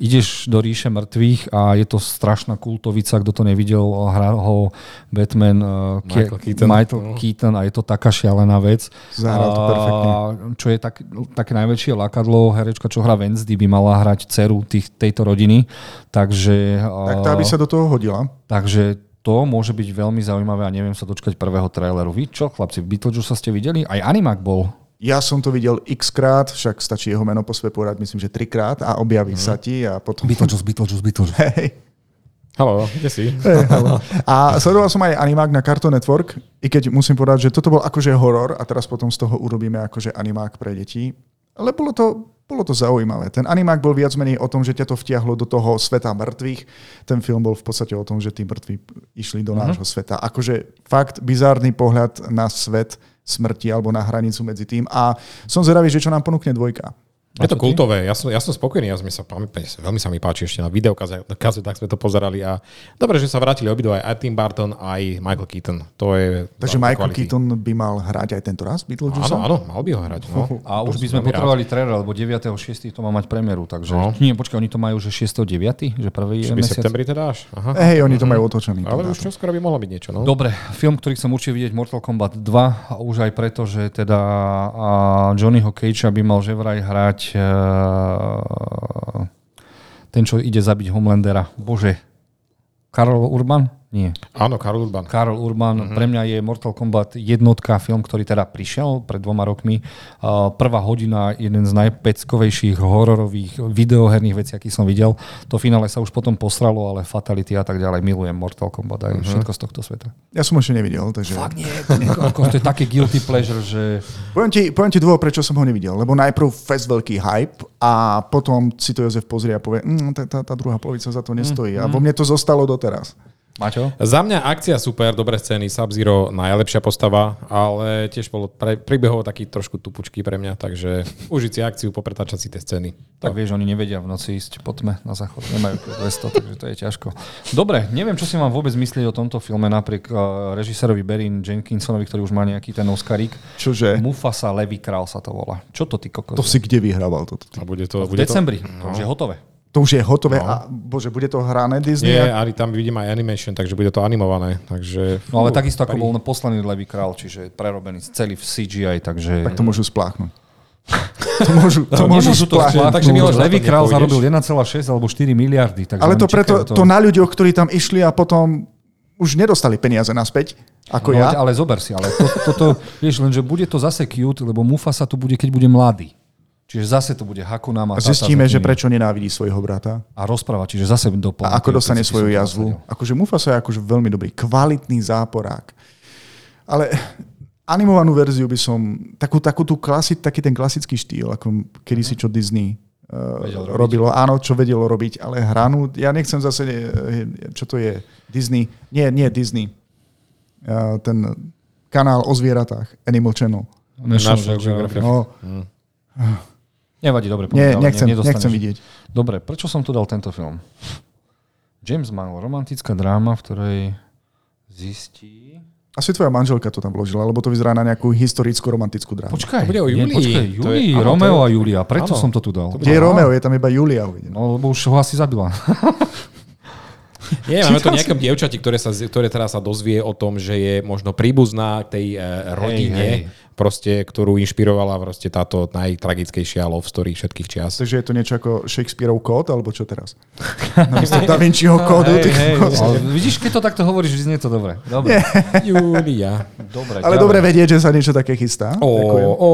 ideš do ríše mŕtvych a je to strašná kultovica, kto to nevidel, hrá ho Batman uh, Michael, Ke- Keaton. Michael no. Keaton a je to taká šialená vec. Zahral to perfektne. Čo je tak, také najväčšie lakadlo, herečka, čo hrá Wednesday, by mala hrať dceru tých, tejto rodiny. Takže, tak tá by sa do toho hodila. Takže to môže byť veľmi zaujímavé a neviem sa dočkať prvého traileru. Vy čo, chlapci, Beetlejuice sa ste videli? Aj Animak bol ja som to videl x krát, však stačí jeho meno po svojej povedať, myslím, že trikrát a objaví mm. sa ti a potom... Beetlejuice, Beetlejuice, Beetlejuice. Hej. Halo, kde si? Hey, halo. A sledoval som aj animák na Cartoon Network, i keď musím povedať, že toto bol akože horor a teraz potom z toho urobíme akože animák pre deti. Ale bolo to, bolo to zaujímavé. Ten animák bol viac menej o tom, že ťa to vtiahlo do toho sveta mŕtvych. Ten film bol v podstate o tom, že tí mŕtvi išli do nášho sveta. Akože fakt bizárny pohľad na svet, smrti alebo na hranicu medzi tým. A som zvedavý, že čo nám ponúkne dvojka. Je to kultové, ja som, ja som spokojný, ja som sa, veľmi sa mi páči ešte na videokazetách sme to pozerali a dobre, že sa vrátili obidva aj Tim Barton, aj Michael Keaton. To je Takže Michael quality. Keaton by mal hrať aj tento raz Beetlejuice? Áno, áno, mal by ho hrať. No. A už by sme potrebovali trailer, lebo 9.6. to má mať premiéru, takže no. nie, počkaj, oni to majú že 6.9., že prvý je mesiac. septembri teda až? Aha. Hej, oni to majú otočený. Ale už skoro by mohlo byť niečo. No? Dobre, film, ktorý chcem určite vidieť, Mortal Kombat 2, a už aj preto, že teda Johnnyho Cagea by mal že vraj hrať ten, čo ide zabiť Homelandera. Bože, Karol Urban? Nie. Áno, Karl Urban. Karl Urban. Mhm. Mm-hmm. Pre mňa je Mortal Kombat jednotka, film, ktorý teda prišiel pred dvoma rokmi. Uh, prvá hodina, jeden z najpeckovejších hororových videoherných vecí, aký som videl. To finále sa už potom posralo, ale Fatality a tak ďalej. Milujem Mortal Kombat aj Mhm. všetko z tohto sveta. Ja som ešte nevidel, takže... Fakt nie, to, nie, ako, to je také guilty pleasure, že... Poviem ti, poviem ti dôvod, prečo som ho nevidel. Lebo najprv fest veľký hype a potom si to Jozef pozrie a povie, mm, tá, tá, tá druhá polovica za to nestojí. A vo mne to zostalo doteraz. Maťo? Za mňa akcia super, dobré scény, Sub-Zero najlepšia postava, ale tiež bolo pre, príbehovo taký trošku tupučký pre mňa, takže užiť si akciu, popretáčať si tie scény. Tak vieš, oni nevedia v noci ísť po tme na záchod. Nemajú 200, [laughs] takže to je ťažko. Dobre, neviem, čo si mám vôbec myslieť o tomto filme, napriek uh, režisérovi Berin Jenkinsonovi, ktorý už má nejaký ten Oscarík. Čože? Mufasa Levý král sa to volá. Čo to ty kokos? To si kde vyhrával toto? A bude to, v bude decembri. To, to už je hotové. To už je hotové a bože, bude to hrané To, Disney? nie, ale tam vidím aj animation, takže bude to animované. Takže, No ale fú, takisto ako pari- bol poslaný Levý král, čiže prerobený celý v CGI, takže... Tak to môžu spláchnuť. [laughs] To môžu, to môžu Nemôžu to spláchnuť. Takže Miloš, na to Levý král zarobil 1,6 alebo 4 miliardy. Takže Ale to preto, čakajú to na ľuďoch, ktorí tam išli a potom už nedostali peniaze naspäť, ako no, ja. Ale zober si, ale to, toto, vieš, lenže bude to zase cute, lebo Mufasa tu bude, keď bude mladý. Čiže zase to bude Hakuna A Matata. zistíme, že prečo nenávidí svojho brata. A rozpráva, čiže zase doplní. A ako dostane svoju jazvu. Akože Mufasa je akože veľmi dobrý, kvalitný záporák. Ale animovanú verziu by som, takú, takú tú klasi, taký ten klasický štýl, ako kedysi čo Disney uh, robilo. Áno, čo vedelo robiť, ale hranú, ja nechcem zase, eh, čo to je, Disney, nie, nie Disney, uh, ten kanál o zvieratách, Animal Channel. National National Geographic. Geographic. No, Nevadí, dobre. nie, nechcem, ne- nechcem vidieť. Dobre, prečo som tu dal tento film? James Mann, romantická dráma, v ktorej zistí... Asi tvoja manželka to tam vložila, lebo to vyzerá na nejakú historickú romantickú drámu. Počkaj, To bude o nie, Julii. počkaj, To je- Julii, to Romeo je- a Julia, preto áno. som to tu dal. Kde je Romeo? Je tam iba Julia uvedená. No, lebo už ho asi zabila. Nie, máme to nejakom dievčati, ktoré, sa, ktoré teraz sa dozvie o tom, že je možno príbuzná tej e, rodine, hej. Proste, ktorú inšpirovala proste táto najtragickejšia love story všetkých čias. Takže je to niečo ako Shakespeareov kód, alebo čo teraz? [laughs] Namiesto Da Vinciho kódu. hej, ale vidíš, keď to takto hovoríš, znie to dobre. Dobre, Julia. dobre Ale ďalej. dobre vedieť, že sa niečo také chystá. Ďakujem. ó.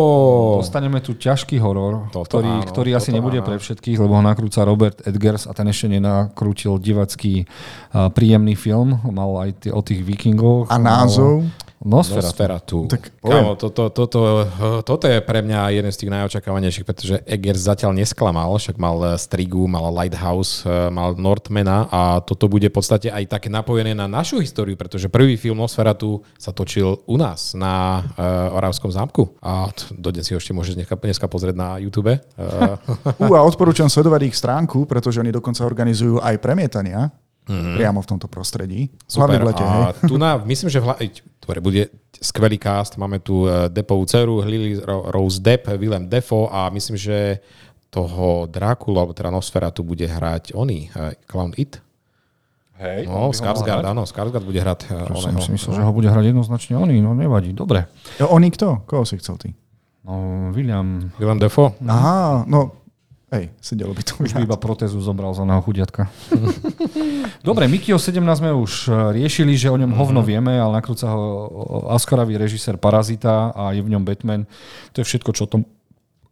Dostaneme tu ťažký horor, Toto ktorý, áno, ktorý asi toto nebude áno. pre všetkých, lebo ho nakrúca Robert Edgers a ten ešte nenakrútil divacký uh, príjemný film. Mal aj tie, o tých vikingoch. A názov? Nosferatu. Nosferatu. Tak Kámo, toto, toto, toto je pre mňa jeden z tých najočakávanejších, pretože Eggers zatiaľ nesklamal, však mal eh, Strigu, mal Lighthouse, eh, mal Northmana a toto bude v podstate aj také napojené na našu históriu, pretože prvý film Nosferatu sa točil u nás na uh, Oravskom zámku a t- dodnes si ho ešte môžeš dneska, dneska pozrieť na YouTube. [laughs] Uh, a odporúčam sledovať ich stránku, pretože oni dokonca organizujú aj premietania priamo v tomto prostredí. Hlavne v lete, hej. A tu na, myslím, že v, hla- dobre, bude skvelý cast. Máme tu eh, Depovú dceru, Lily Ro- Rose Depp, Willem Defoe a myslím, že toho Drákula, alebo teda Nosferatu bude hrať oný, eh, Clown It. Hej, No, Skarsgård, áno, Skarsgård bude hrať To som oného. si myslel, že ho bude hrať jednoznačne oný, no nevadí, dobre. Jo, Oni kto? Koho si chcel ty? No, William Willem Defoe? Aha, no, hej, sedelo by to už by iba protézu zobral za oného chudiatka. [laughs] Dobre, Mikio 17 sme už eh, riešili, že o ňom hovno vieme, ale nakrúca ho Oscarový režisér Parazita a je v ňom Batman. To je všetko, čo o tom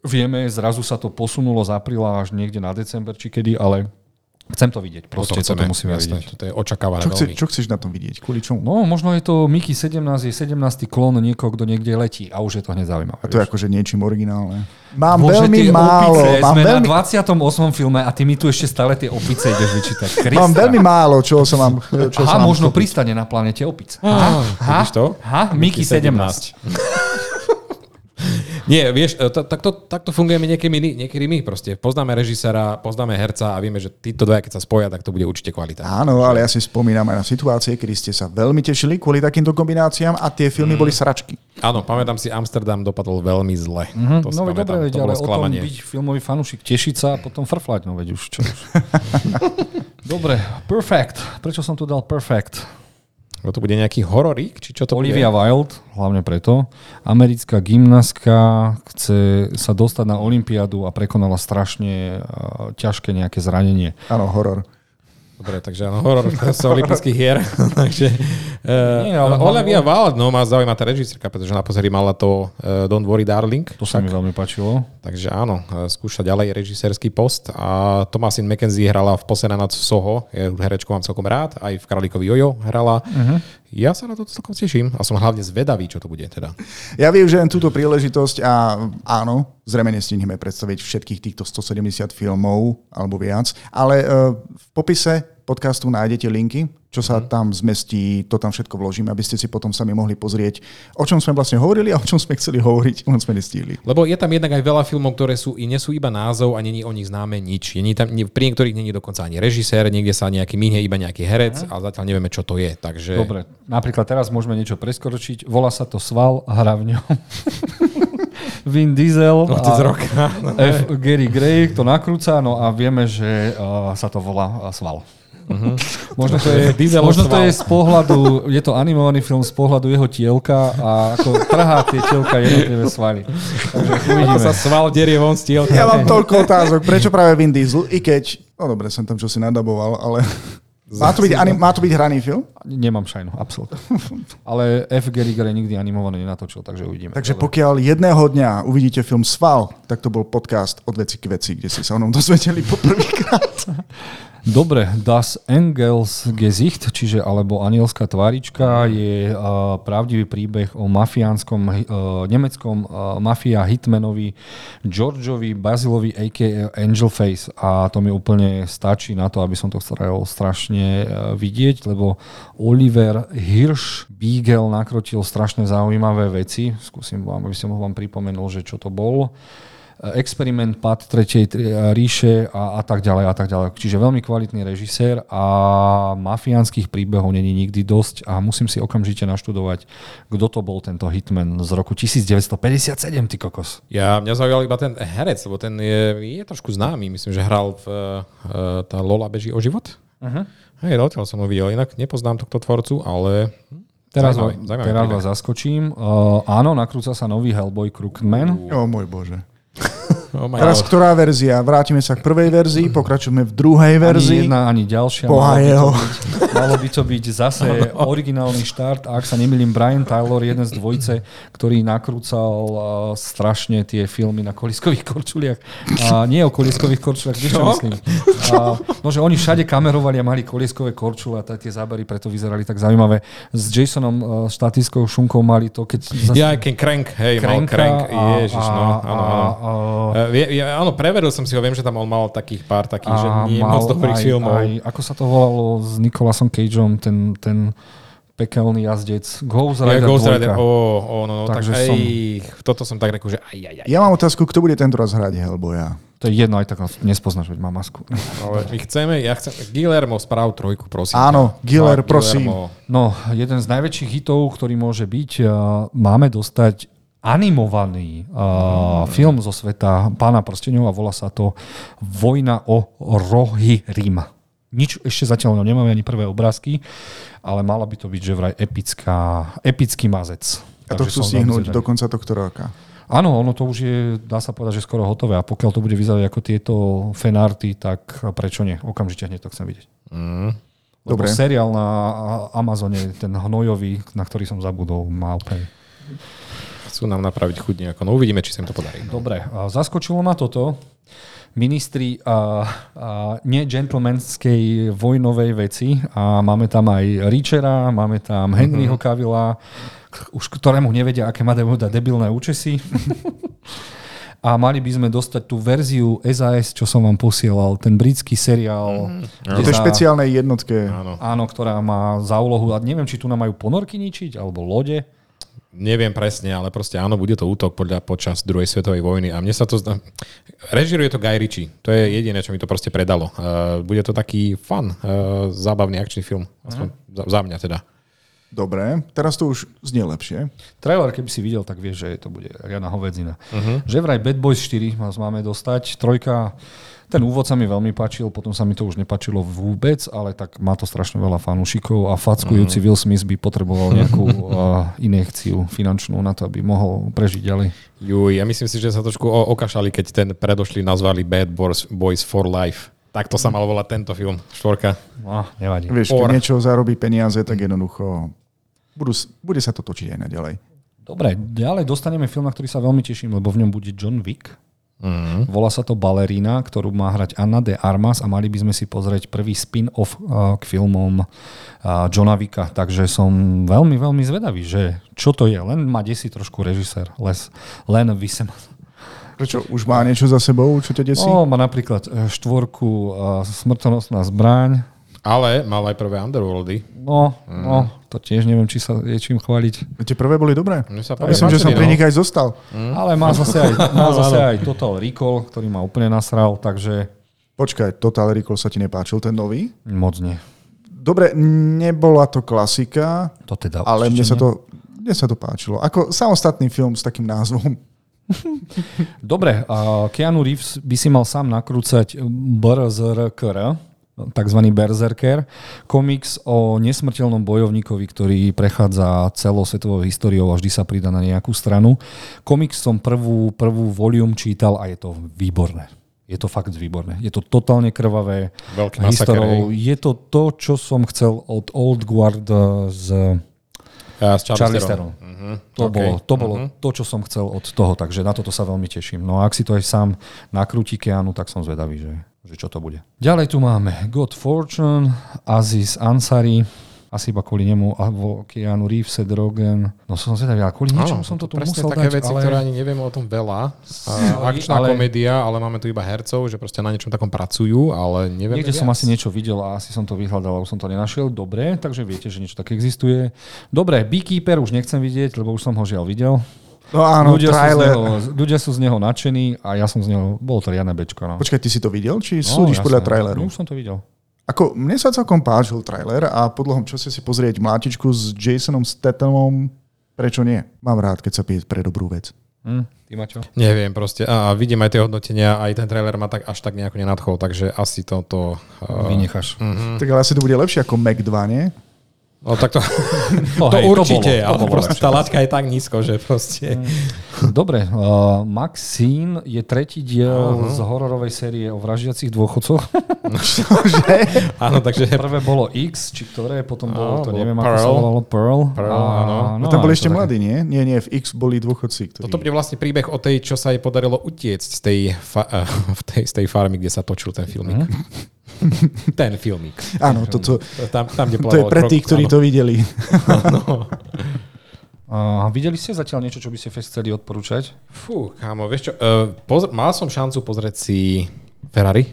vieme. Zrazu sa to posunulo z apríla až niekde na december, či kedy, ale chcem to vidieť. Proste Toto toto musíme jasné, vidieť. Toto je očakávané Čo, chce, veľmi. čo chceš na tom vidieť? Kvôli čomu? No, možno je to Mickey 17, je 17. klon niekoho, kto niekde letí a už je to hneď zaujímavé. A to je akože niečím originálne. Mám Bože, veľmi tie málo. Opice, Mám sme veľmi, na 28. filme a ty mi tu ešte stále tie opice ideš vyčítať. [laughs] Krista. mám veľmi málo, čo som vám... Čo Aha, som možno pristane na planete opic. Á, vidíš to? Ha, Mickey 17. Nie, vieš, e, to- takto, takto fungujeme niekedy my, niekedy my proste. Poznáme režisera, poznáme herca a vieme, že títo dvaja, keď sa spoja, tak to bude určite kvalita. Áno, ale ja si spomínam aj na situácie, kedy ste sa veľmi tešili kvôli takýmto kombináciám a tie filmy boli sračky. Áno, pamätám si, Amsterdam dopadol veľmi zle. Mm-hmm. To si No veď pamätám, dobre, veď, to ale bolo o tom sklamanie. byť filmový fanúšik, tešiť sa a potom frflať, no veď už čo už. [laughs] dobre, Perfect. Prečo som tu dal Perfect? Lebo to bude nejaký hororík, či čo to Olivia bude? Wilde, hlavne preto. Americká gymnastka chce sa dostať na Olympiádu a prekonala strašne uh, ťažké nejaké zranenie. Áno, horor. Dobre, takže horor z olympijských hier. [laughs] takže, uh, Nie, ale Olivia hlavne- Wilde, no má zaujímavá tá režisérka, pretože naposledy mala to uh, Don't Worry Darling. To sa mi veľmi páčilo. Takže áno, skúša ďalej režisérsky post a Thomasin McKenzie hrala v Posledná noc v Soho, je herečku mám celkom rád, aj v Králíkovi Jojo hrala. Uh-huh. Ja sa na to celkom teším a som hlavne zvedavý, čo to bude teda. Ja využijem túto príležitosť a áno, zrejme nestihneme predstaviť všetkých týchto 170 filmov alebo viac, ale uh, v popise podcastu nájdete linky, čo sa tam zmestí, to tam všetko vložím, aby ste si potom sami mohli pozrieť, o čom sme vlastne hovorili a o čom sme chceli hovoriť, len sme nestihli. Lebo je tam jednak aj veľa filmov, ktoré sú i nie sú iba názov a není o nich známe nič. Je tam, pri niektorých není dokonca ani režisér, niekde sa nejaký míne iba nejaký herec a zatiaľ nevieme, čo to je. Takže... Dobre, napríklad teraz môžeme niečo preskročiť. Volá sa to Sval, hra v ňom. [laughs] Vin Diesel Otec a roka. F. Gary Gray to nakrúca, no a vieme, že uh, sa to volá uh, Sval. Uh-huh. [laughs] Možno, to je, [laughs] možno to je z pohľadu, je to animovaný film z pohľadu jeho tielka a ako trhá tie tielka jednotlivé svaly. Takže [laughs] Ako sa sval derie von z tielka. Ja mám toľko otázok, prečo práve Vin Diesel, i keď, no dobre, som tam čo si nadaboval, ale má to byť, anim, má to byť hraný film? Nemám šajnu, absolútne. Ale F. Gary Gray nikdy animovaný nenatočil, takže uvidíme. Takže pokiaľ jedného dňa uvidíte film Sval, tak to bol podcast od veci k veci, kde si sa o nom dozvedeli poprvýkrát. Dobre, Das Engelsgesicht, čiže alebo anielská tvárička, je uh, pravdivý príbeh o mafiánskom uh, nemeckom uh, mafia hitmanovi Georgeovi Bazilovi a.k.a. Angel Face a to mi úplne stačí na to, aby som to chcel strašne uh, vidieť, lebo Oliver Hirsch Beagle nakrotil strašne zaujímavé veci. Skúsim vám, aby som vám pripomenul, že čo to bol experiment pad tretej tri- ríše a, a tak ďalej a tak ďalej. Čiže veľmi kvalitný režisér a mafiánskych príbehov není nikdy dosť a musím si okamžite naštudovať, kto to bol tento hitman z roku 1957, ty kokos. Ja, mňa zaujal iba ten herec, lebo ten je, je trošku známy. Myslím, že hral v uh, tá Lola beží o život. Uh-huh. Hej, odtiaľ som ho videl. Inak nepoznám tohto tvorcu, ale Teraz, Zaujímavý- zaujímavý teraz vás zaskočím. Uh, áno, nakrúca sa nový Hellboy Crookman. O môj bože. Oh Teraz God. ktorá verzia? Vrátime sa k prvej verzii, pokračujeme v druhej Ani verzii. jedna, ani ďalšia. Boha Malo by, to jeho. byť, malo by to byť zase originálny štart. A ak sa nemýlim, Brian Tyler, jeden z dvojce, ktorý nakrúcal uh, strašne tie filmy na koliskových [laughs] korčuliach. A nie o koliskových korčuliach, vieš čo myslím? A, no, že oni všade kamerovali a mali kolieskové korčule a tak tie zábery preto vyzerali tak zaujímavé. S Jasonom uh, Štatiskou Šunkou mali to, keď zase Ja, Ken Crank, hej, Crank, a- ježiš, no, a- áno, a- áno. Vie, ja, áno, preveril som si ho, viem, že tam on mal takých pár takých, že a nie mal moc dobrých aj, filmov. Aj, ako sa to volalo s Nikolasom Cageom, ten, ten pekelný jazdec. Ghost Ja, Rider Ghost 2. Rider, ó, ó, no, no, Takže tak som- ej, toto som tak řekl, že aj, aj, aj. Ja mám otázku, kto bude tento raz hrať Hellboya? To je jedno, aj tak nespoznáš, veď má masku. Ale my chceme, ja chcem, Guillermo, správ trojku, prosím. Áno, Fakt, prosím. Guillermo. No, jeden z najväčších hitov, ktorý môže byť, máme dostať animovaný uh, film zo sveta Pána prstenov a volá sa to Vojna o Rohirrim. Nič ešte zatiaľ no, nemáme ani prvé obrázky, ale mala by to byť že vraj epická, epický mazec. A to chcú stihnúť do konca tohto roka. Áno, ono to už je, dá sa povedať, že skoro hotové a pokiaľ to bude vyzerať ako tieto fanarty, tak prečo nie? Okamžite hneď to chcem vidieť. Mm. Lebo Dobre. seriál na Amazone, ten hnojový, na ktorý som zabudol, má úplne... Chcú nám napraviť chuť nejako, no uvidíme, či sa im to podarí. Dobre, zaskočilo ma toto. Ministri a, a negentlemanskej vojnovej veci a máme tam aj Richera, máme tam Henryho Cavilla, k- už ktorému nevedia, aké má debilné účesy. [laughs] A mali by sme dostať tú verziu SAS, čo som vám posielal, ten britský seriál. V tej špeciálnej jednotke. Áno. Áno, ktorá má za úlohu, a neviem, či tu nám majú ponorky ničiť, alebo lode. Neviem presne, ale proste áno, bude to útok podľa počas druhej svetovej vojny a mne sa to zdá... Režiruje to Guy Ritchie, to je jediné, čo mi to proste predalo. Uh, bude to taký fun, uh, zábavný akčný film, aspoň za, za mňa teda. Dobre, teraz to už znie lepšie. Trailer, keby si videl, tak vieš, že to bude riadna hovedzina. Uh-huh. Že vraj Bad Boys 4 nás máme dostať. Trojka, ten úvod sa mi veľmi páčil, potom sa mi to už nepačilo vôbec, ale tak má to strašne veľa fanúšikov a fackujúci Will Smith by potreboval nejakú [laughs] uh, injekciu finančnú na to, aby mohol prežiť ďalej. Juj, ja myslím si, že sa trošku o- okašali, keď ten predošli nazvali Bad Boys, Boys for Life. Tak to sa mal volať tento film, štvorka. No, nevadí. Vieš, keď niečo zarobí peniaze, tak jednoducho budú, bude sa to točiť aj naďalej. Dobre, ďalej dostaneme film, na ktorý sa veľmi teším, lebo v ňom bude John Wick. Mm. Volá sa to Ballerina, ktorú má hrať Anna de Armas a mali by sme si pozrieť prvý spin-off uh, k filmom uh, Johna Wicka. Takže som veľmi, veľmi zvedavý, že čo to je. Len ma desí trošku režisér. Les, len vysem. Prečo? Už má niečo za sebou, čo ťa desí? No, má napríklad eh, štvorku uh, Smrtonosná zbraň. Ale mal aj prvé Underworldy. No, no, to tiež neviem, či sa je čím chváliť. Tie prvé boli dobré. Mne sa Myslím, že som pri no. nich aj zostal. Ale má zase aj, [laughs] má zase aj Total Recall, ktorý ma úplne nasral, takže Počkaj, Total Recall sa ti nepáčil, ten nový? moc nie. Dobre, nebola to klasika, To teda ale mne sa, to, mne sa to páčilo. Ako samostatný film s takým názvom. [laughs] Dobre, Keanu Reeves by si mal sám nakrúcať BRZRKR, takzvaný Berserker, komiks o nesmrteľnom bojovníkovi, ktorý prechádza celosvetovou históriou a vždy sa pridá na nejakú stranu. Komiks som prvú, prvú volium čítal a je to výborné. Je to fakt výborné. Je to totálne krvavé. Veľký masaker. Je to to, čo som chcel od Old Guard eh, z Ja, s Charlie. Theron. Mhm, To, OK. bolo, to bolo Mhm. to, čo som chcel od toho, takže na toto sa veľmi teším. No a ak si to aj sám nakrúti Keanu, tak som zvedavý, že, že čo to bude. Ďalej tu máme God Fortune, Aziz Ansari, asi iba kvôli nemu, alebo Keanu Reeves, Seth Rogen. No som zvedavý, ale kvôli niečomu som to tu presne musel také dať, veci, ale... ktoré ani nevieme o tom veľa. A, akčná ale- komédia, ale máme tu iba hercov, že proste na niečom takom pracujú, ale nevieme Niekde viac. som asi niečo videl a asi som to vyhľadal, ale už som to nenašiel. Dobre, takže viete, že niečo také existuje. Dobre, Beekeeper už nechcem vidieť, lebo už som ho žiaľ videl. No áno, ľudia, sú z trailer. neho, ľudia sú z neho nadšení a ja som z neho, bolo to riadne bečko. No. Počkaj, ty si to videl, či No, súdiš jasné. podľa traileru? No, už som to videl. Ako, mne sa celkom páčil trailer a podľa čo si si pozrieť mlátičku s Jasonom Stathamom, prečo nie? Mám rád, keď sa pije pre dobrú vec. Hm, ty Maťo? Neviem proste. A, a vidím aj tie hodnotenia, aj ten trailer ma tak až tak nejako nenadchol, takže asi toto... Uh, Vynecháš. Mhm. Tak ale asi to bude lepšie ako Mac 2, nie? No tak to, No, [laughs] to hej, určite, to bolo, to ale bolo proste lepšie. tá laťka je tak nízko, že proste... Dobre, uh, Maxine je tretí diel uh-huh. z hororovej série o vražiacich dôchodcoch. [laughs] Áno, takže... Prvé bolo X, či ktoré, potom bolo, to bolo neviem, ako Pearl. sa volalo, Pearl. Pearl, A, áno. No, tam boli to ešte mladí, nie? Nie, nie, v X boli dôchodci, ktorí... Toto bude vlastne príbeh o tej, čo sa jej podarilo utiecť z tej, fa- [laughs] v tej, z tej farmy, kde sa točil ten filmik. [laughs] ten filmik. Áno, toto, Tam, tam kde to je pre tých, ktorí to videli. [laughs] A videli ste zatiaľ niečo, čo by ste chceli odporúčať? Fú, kámo, vieš čo, uh, pozr- mal som šancu pozrieť si Ferrari.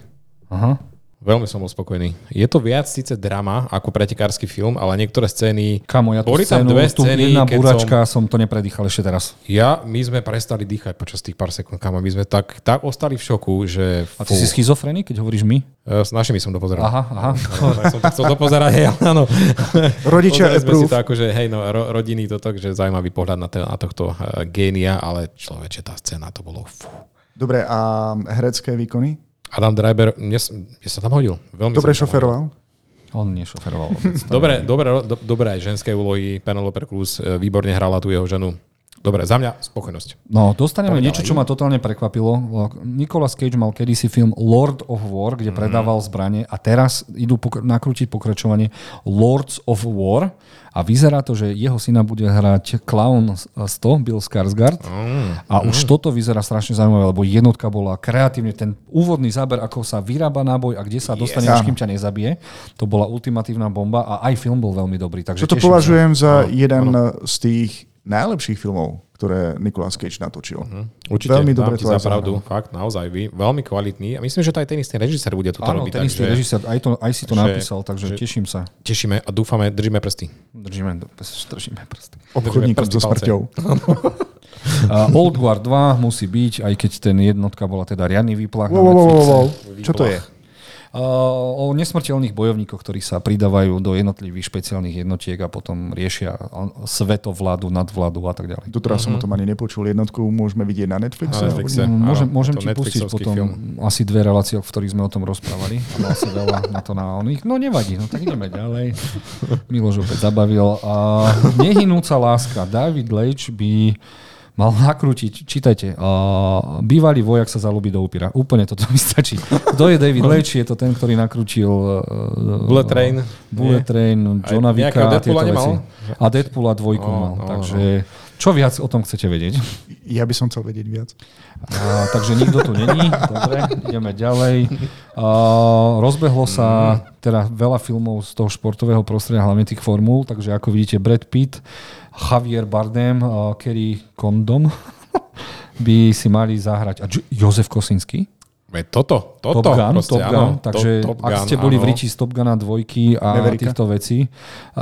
Aha. Veľmi som bol spokojný. Je to viac síce drama ako pretekársky film, ale niektoré scény... Kamo, ja Boli tam scénu, dve scény, jedna keď búračka, som... som to nepredýchal ešte teraz. Ja, my sme prestali dýchať počas tých pár sekúnd, kámo. My sme tak, tak ostali v šoku, že... A ty si schizofrenik, keď hovoríš my? Uh, s našimi som dopozeral. Aha, aha. No, som to chcel dopozerať, hej, áno. [laughs] Rodičia sme si to akože, hej, no, ro, rodiny toto, že zaujímavý pohľad na, te, na tohto uh, génia, ale človeče, tá scéna, to bolo fú. Dobre, a herecké výkony? Adam Driver, mne, mne sa tam hodil. Veľmi Dobre šoferoval? On nešoferoval. [laughs] Dobre, dobre, do, dobre aj ženské úlohy. Penelope Cruz e, výborne hrala tú jeho ženu. Dobre, za mňa spokojnosť. No, dostaneme niečo, čo ma totálne prekvapilo. Nicolas Cage mal kedysi film Lord of War, kde predával zbranie a teraz idú pokr- nakrútiť pokračovanie Lords of War a vyzerá to, že jeho syna bude hrať Clown 100, Bill Skarsgård a už toto vyzerá strašne zaujímavé, lebo jednotka bola kreatívne, ten úvodný záber, ako sa vyrába náboj a kde sa dostane, Yes. kým ťa nezabije, to bola ultimatívna bomba a aj film bol veľmi dobrý. Takže Toto teším sa. považujem za jeden z tých najlepších filmov, ktoré Nicolas Cage natočil. Určite, Veľmi dobre to za pravdu. Fakt, naozaj, vy, veľmi kvalitný. A myslím, že to aj ten istý režisér bude toto Áno, robiť. ten istý takže režisér, aj, to, aj si to že- napísal, takže že- teším sa. Tešíme a dúfame, držíme prsty. Držíme, držíme prsty. Obchodníkom prsty so smrťou. Uh, Old Guard 2 musí byť, aj keď ten jednotka bola teda riadny výplach Wow, na wow, wow, wow. Čo to je? Uh, o nesmrteľných bojovníkoch, ktorí sa pridávajú do jednotlivých špeciálnych jednotiek a potom riešia uh, svetovládu, nadvládu a tak ďalej. Doteraz som o tom ani nepočul. Jednotku môžeme vidieť na Netflixe. Na Netflixe. nie? Áno, Môžem, môžem ti pustiť potom film. asi dve relácie, v ktorých sme o tom rozprávali. Mal si veľa na to na oných. No nevadí, no tak ideme ďalej. Miloš opäť zabavil. A nehynúca láska. David Leitch by mal nakrútiť, čítajte, uh, bývalý vojak sa zalúbi do upíra. Úplne toto mi stačí. Kto je David Leitch? Je to ten, ktorý nakrútil uh, Bullet Train. Bullet Nie. Train, Johna Vicka a tieto nemal? veci. A Deadpoola dvojku No, mal. no, takže čo viac o tom chcete vedieť? Ja by som chcel vedieť viac. A, takže nikto tu není. Dobre, ideme ďalej. A, rozbehlo sa teda veľa filmov z toho športového prostredia, hlavne tých formúl, takže ako vidíte Brad Pitt, Javier Bardem, Kerry Condon [laughs] by si mali zahrať. A Jozef Kosinský? Veď toto, toto. Top Gun, proste, Top áno, Gun. to- Takže Top ak Gun, ste boli v áno. riči z Top Guna dvojky a Mavericka. týchto vecí, uh,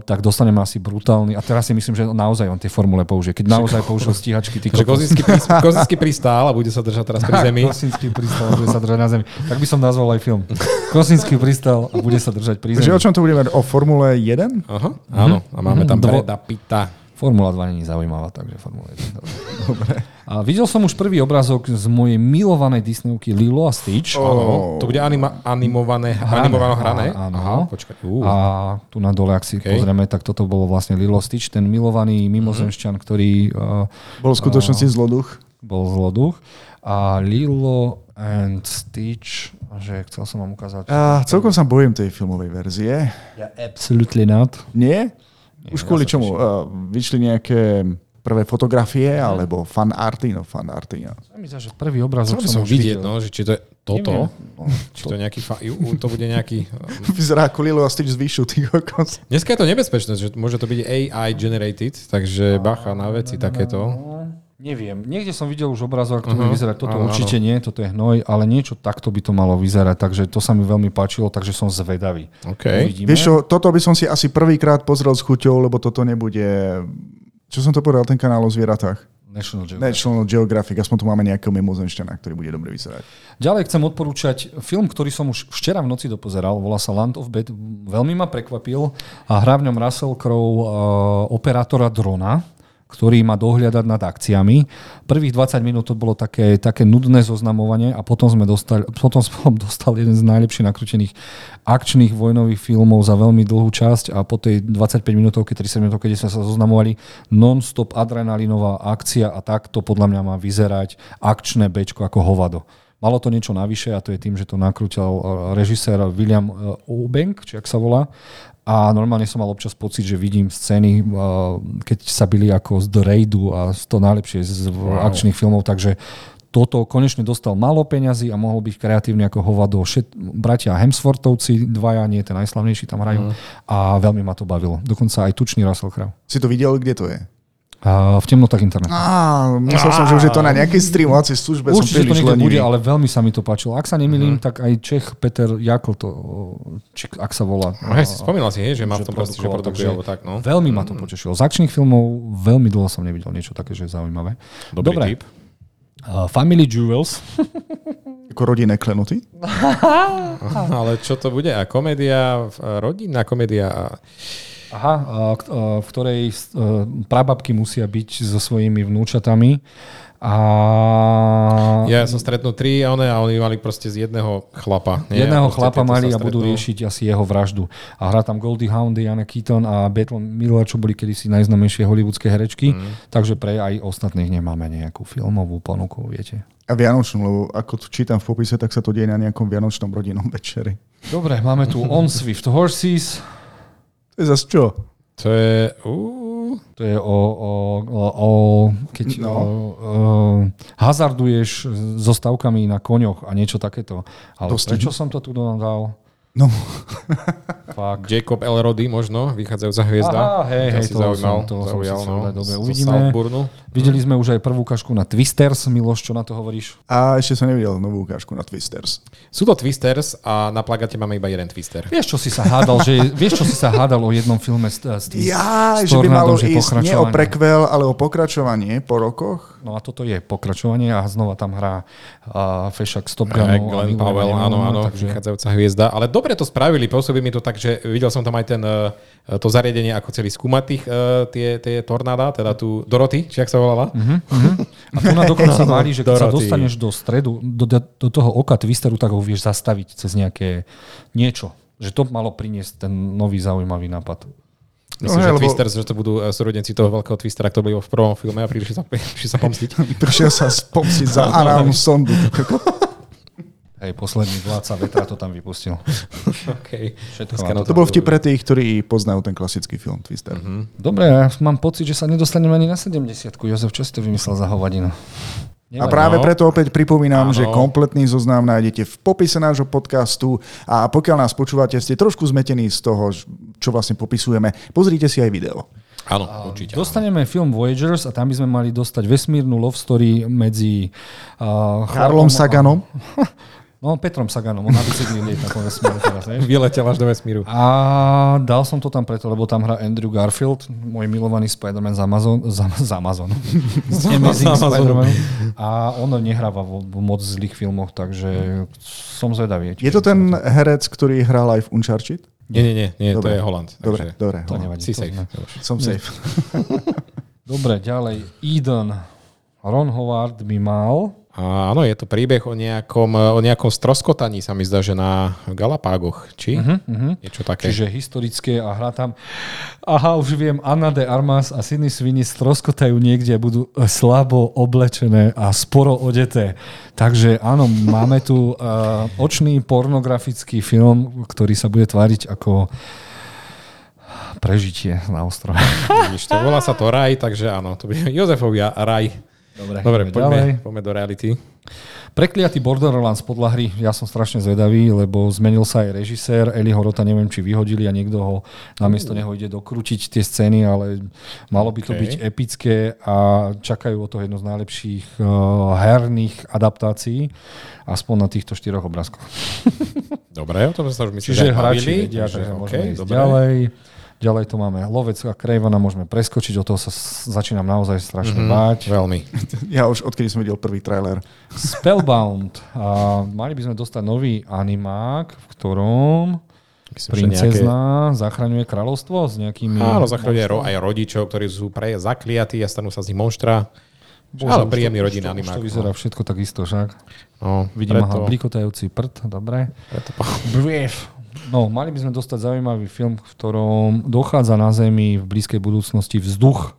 tak dostaneme asi brutálny. A teraz si myslím, že naozaj on tie formule použije. Keď naozaj použil stíhačky, ty Takže. Kozinský, [laughs] Kozinský pristál a bude sa držať teraz pri zemi. Kosinský pristal a bude sa držať na zemi. Tak by som nazval aj film. Kosinský pristal a bude sa držať pri Takže o zemi. čom to budeme? O Formule 1? Aha, áno. A máme tam Dvo- Breda Pitta. Formula 2 není zaujímavá, takže Formula 1. Dobre. A videl som už prvý obrázok z mojej milovanej Disneyovky Lilo a Stitch. Áno, to bude anima, animované, animované hrané. Áno. Aha, počkaj. Uh. A tu na dole, ak si Okay. pozrieme, tak toto bolo vlastne Lilo Stitch, ten milovaný mimozemšťan, ktorý uh, Bol v skutočnosti zloduch. bol zloduch. A Lilo and Stitch, že chcel som vám ukázať. A celkom sa bojím tej filmovej verzie. Ja absolutely not. Nie? Už ja kvôli sa čomu? Uh, vyšli nejaké prvé fotografie alebo fan arty? No fan arty. No. Ja myslím, že prvý obrázok Chcel som som vidieť, videl. no, že či to je toto, Neviem. či to je nejaký, fa- to bude nejaký... [laughs] Vyzerá ako Lilo a Stitch z výšu, ty kokos. Dneska je to nebezpečné, že môže to byť AI generated, takže bacha na veci takéto. Neviem, niekde som videl už obrázok, ako to bude Aha, vyzerať. Toto áno, určite nie, toto je hnoj, ale niečo takto by to malo vyzerať, takže to sa mi veľmi páčilo, takže som zvedavý. OK. Uvidíme. Vieš čo, toto by som si asi prvýkrát pozrel s chuťou, lebo toto nebude... Čo som to povedal, ten kanál o zvieratách? National Geographic. National Geographic, aspoň tu máme nejakého mimozemšťana, ktorý bude dobre vyzerať. Ďalej chcem odporúčať film, ktorý som už včera v noci dopozeral, volá sa Land of Bed. Veľmi ma prekvapil a hrá v ňom Russell Crowe, uh, operátora drona, ktorý má dohliadať nad akciami. Prvých 20 minút to bolo také, také nudné zoznamovanie a potom, sme dostali, potom [laughs] som dostal jeden z najlepšie nakrútených akčných vojnových filmov za veľmi dlhú časť a po tej 25 minútovke, 30 minútovke, kde sme sa zoznamovali, non-stop adrenalinová akcia a takto podľa mňa má vyzerať akčné bečko ako hovado. Malo to niečo navyše a to je tým, že to nakrútil eh, režisér William eh, Eubank, či ak sa volá. A normálne som mal občas pocit, že vidím scény, eh, keď sa byli ako z The Raidu a z to najlepšie z wow. akčných filmov, takže toto konečne dostal málo peňazí a mohol byť kreatívny ako hovado. Všet, bratia Hemsworthovci, dvaja, nie ten najslavnejší tam hrajú a veľmi ma to bavilo. Dokonca aj tučný Russell Crowe. Si to videl, kde to je? V temnotách internetu. Á, myslel som, že už je to na nejakej streamovacej službe. som Určite to príliš niekde lenivý. bude, ale veľmi sa mi to páčilo. Ak sa nemýlim, tak aj Čech Peter Jakl to, či, ak sa volá. No, hej, spomínal si, hej, že má v tom proste, že produkuje, alebo tak, no. Veľmi ma to potešilo. Z akčných filmov veľmi dlho som nevidel niečo také, že je zaujímavé. Dobrý Dobre. tip. Uh, Family Jewels. [laughs] Ako rodinné klenoty? [laughs] Ale čo to bude? A komédia, eh, rodinná komédia a... Aha, v ktorej uh, prababky musia byť so svojimi vnúčatami. A Ja som stretnul tri a one a oni mali proste z jedného chlapa. Nie? jedného proste chlapa mali a budú riešiť asi jeho vraždu. A hrá tam Goldie Hawn, Diana Keaton a Bethel Miller, čo boli kedysi najznamejšie hollywoodske herečky. Mhm. Takže pre aj ostatných nemáme nejakú filmovú ponuku, viete. A Vianočnú, lebo ako tu čítam v popise, tak sa to deje na nejakom Vianočnom rodinnom večeri. Dobre, máme tu On Swift Horses. To je zase čo? To je... Uh, To je o, o, o, o keď no. O, o, hazarduješ so stavkami na koňoch a niečo takéto. Ale Dosti- prečo som to tu dal? No, Fakt. Jacob Elrody možno, vychádzajúca hviezda. Aha, hej, hej, toho zaujímal, som- som zaujal, no, dobre, uvidíme. Videli sme už aj prvú kašku na Twisters. Miloš, čo na to hovoríš? a ešte som nevidel novú ukážku na Twisters. Sú to Twisters a na plagate máme iba jeden Twister. Vieš, čo si sa hádal, že, vieš, čo si sa hádal o jednom filme s, s tým Ja, s že by malo že ísť nie o prekvel, ale o pokračovanie po rokoch. No a toto je pokračovanie a znova tam hrá uh, Fešak Stop Aj, Gunom. Glenn Powell, áno, áno, takže... vychádzajúca hviezda. Ale dobre to spravili, pôsobí mi to tak, že videl som tam aj ten, eh, to zariadenie, ako celý skúmať tých, eh, tie, tie tornáda, teda tu Doroty, či ak sa volala. A tu na [laughs] dokonca mali, že keď sa Dorothy. dostaneš do stredu, do, do, toho oka Twisteru, tak ho vieš zastaviť cez nejaké niečo. Že to malo priniesť ten nový zaujímavý nápad. Myslím, No, že lebo- Twisters, že to budú eh, súrodenci toho veľkého Twistera, ktorý bol v prvom filme a prišli sa, [laughs] prišli sa pomstiť. Prišiel sa spomstiť za [laughs] análnu sondu. Hej, posledný vládca vetra to tam vypustil. [laughs] okay. Všetko na To bol vtip pre tých, ktorí poznajú ten klasický film Twister. Dobre, ja mám pocit, že sa nedostaneme ani na 70 Jozef, čo si to vymyslel za hovadinu? A práve no. preto opäť pripomínam, Áno. že kompletný zoznam nájdete v popise nášho podcastu a pokiaľ nás počúvate, ste trošku zmetení z toho, čo vlastne popisujeme, pozrite si aj video. Áno, určite. áno. Dostaneme film Voyagers a tam by sme mali dostať vesmírnu love story medzi uh, Karlom Saganom. [laughs] No, Petrom Saganom, on na bicykli lieta po vesmíru teraz, vieš. Vyletel až do vesmíru. A dal som to tam preto, lebo tam hrá Andrew Garfield, môj milovaný Spider-Man z Amazon, z, z Amazon, z [laughs] Amazing. Spider-Man. A on nehráva vo, v moc zlých filmoch, takže som zvedavý. Je to ten herec, ktorý hral aj v Uncharted? Nie, nie, nie, nie to Dobre. je Holand. Dobre, takže dobre. To nevadí. Si to safe. sme- Som safe. Dobre, ďalej. Eden. Ron Howard by mal... Áno, je to príbeh o nejakom, o nejakom stroskotaní, sa mi zdá, že na Galapágoch. Či? Uh-huh, uh-huh. Niečo také. Čiže historické a hrá tam... Aha, už viem, Anna de Armas a Sidney Sweeney stroskotajú niekde a budú slabo oblečené a sporo odeté. Takže áno, máme tu uh, očný pornografický film, ktorý sa bude tváriť ako prežitie na ostrove. Vidíš, to volá sa to Raj, takže áno, to bude Jozefovia Raj. Dobre, Dobre, poďme, ďalej. poďme do reality. Prekliatý Borderlands podľa hry, ja som strašne zvedavý, lebo zmenil sa aj režisér, Eli Horota neviem, či vyhodili a niekto ho namiesto neho ide dokrútiť tie scény, ale malo by to Okay. byť epické a čakajú o to jedno z najlepších uh, herných adaptácií, aspoň na týchto štyroch obrázkoch. Dobre, o tom sa už myslím, Čiže hráči vedia, že okej, môžeme ísť dobre. ďalej. Ďalej tu máme Lovec a Krejvana, môžeme preskočiť, o toho sa začínam naozaj strašne Mhm, báť. Veľmi. [laughs] Ja už odkedy som videl prvý trailer. Spellbound. A mali by sme dostať nový animák, v ktorom Myslím, princezna zachraňuje kráľovstvo s nejakými... Áno, zachraňuje ro- aj rodičov, ktorí sú pre zakliatí a stanú sa z nich monštra. Bože, ale už príjemný už to- rodinný Už animák. to vyzerá všetko takisto však. No, Vidím preto, aha, blikotajúci prd, dobre. preto. [laughs] No, mali by sme dostať zaujímavý film, v ktorom dochádza na Zemi v blízkej budúcnosti vzduch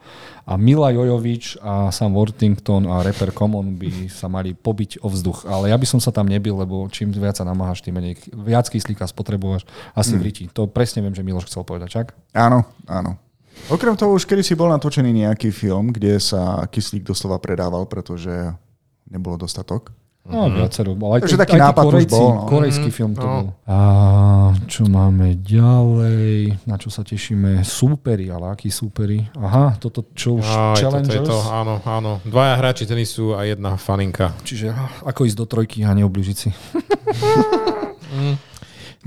a Mila Jojovič a Sam Worthington a rapper Common by sa mali pobiť o vzduch. Ale ja by som sa tam nebil, lebo čím viac sa namáhaš, tým menej viac kyslíka spotrebuješ asi v riti. To presne viem, že Miloš chcel povedať, čak? Áno, áno. Okrem toho už kedy si bol natočený nejaký film, kde sa kyslík doslova predával, pretože nebolo dostatok. No, viacero. Ale aj Takže tí- taký aj nápad už Korejci, bol, no. Korejský film to No. bol. A čo máme ďalej? Na čo sa tešíme? Súperi, ale akí súperi? Aha, toto čo už Aj, toto je Challengers? to, áno, áno. Dvaja hráči tenisu a jedna faninka. Čiže ako ísť do trojky a neubližiť si. [laughs]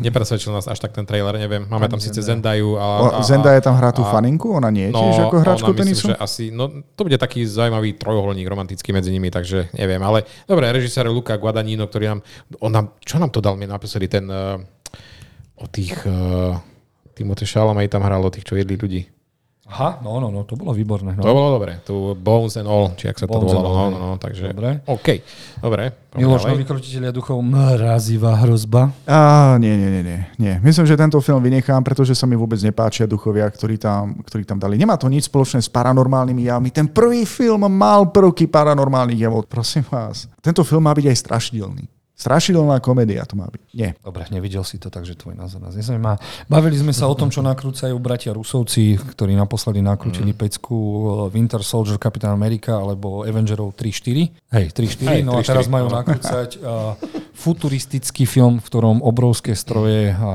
Nepresvedčil nás až tak ten trailer, neviem. Máme tam síce Zendaju, O, ale... Zendaya tam hrá tú a- faninku, ona nie je No, tiež ako hráčku ona tenisu? Myslím, že asi, no, to bude taký zaujímavý trojuholník romantický medzi nimi, takže neviem. Ale dobre, režisér Luca Guadagnino, ktorý nám, on nám, čo nám to dal mi naposledy, ten uh, o tých, uh, Timothée Chalamet tam hral o tých, čo jedli ľudí. Aha, no, no, no, to bolo výborné. To No. bolo dobre, tu Bones and All, či ak sa to Bones and volalo, All, no, no, no, takže, Dobre. OK, dobre. Miloš, krotiteľia duchov, mrazivá hrozba. Á, nie, nie, nie, nie, nie. Myslím, že tento film vynechám, pretože sa mi vôbec nepáčia duchovia, ktorí tam, ktorí tam dali. Nemá to nič spoločné s paranormálnymi javmi. Ten prvý film mal prvky paranormálnych javov. Prosím vás. Tento film má byť aj strašidelný. Strašidelná komédia to má byť. Nie. Dobre, nevidel si to, takže tvoj názor nás nezaujíma. Bavili sme sa o tom, čo nakrúcajú bratia Rusovci, ktorí naposledy nakrútili pecku eh, Winter Soldier, Captain America alebo Avengerov 3-4. Hej, 3-4. Hej, no a 3-4, teraz majú nakrúcať [laughs] uh, futuristický film, v ktorom obrovské stroje a,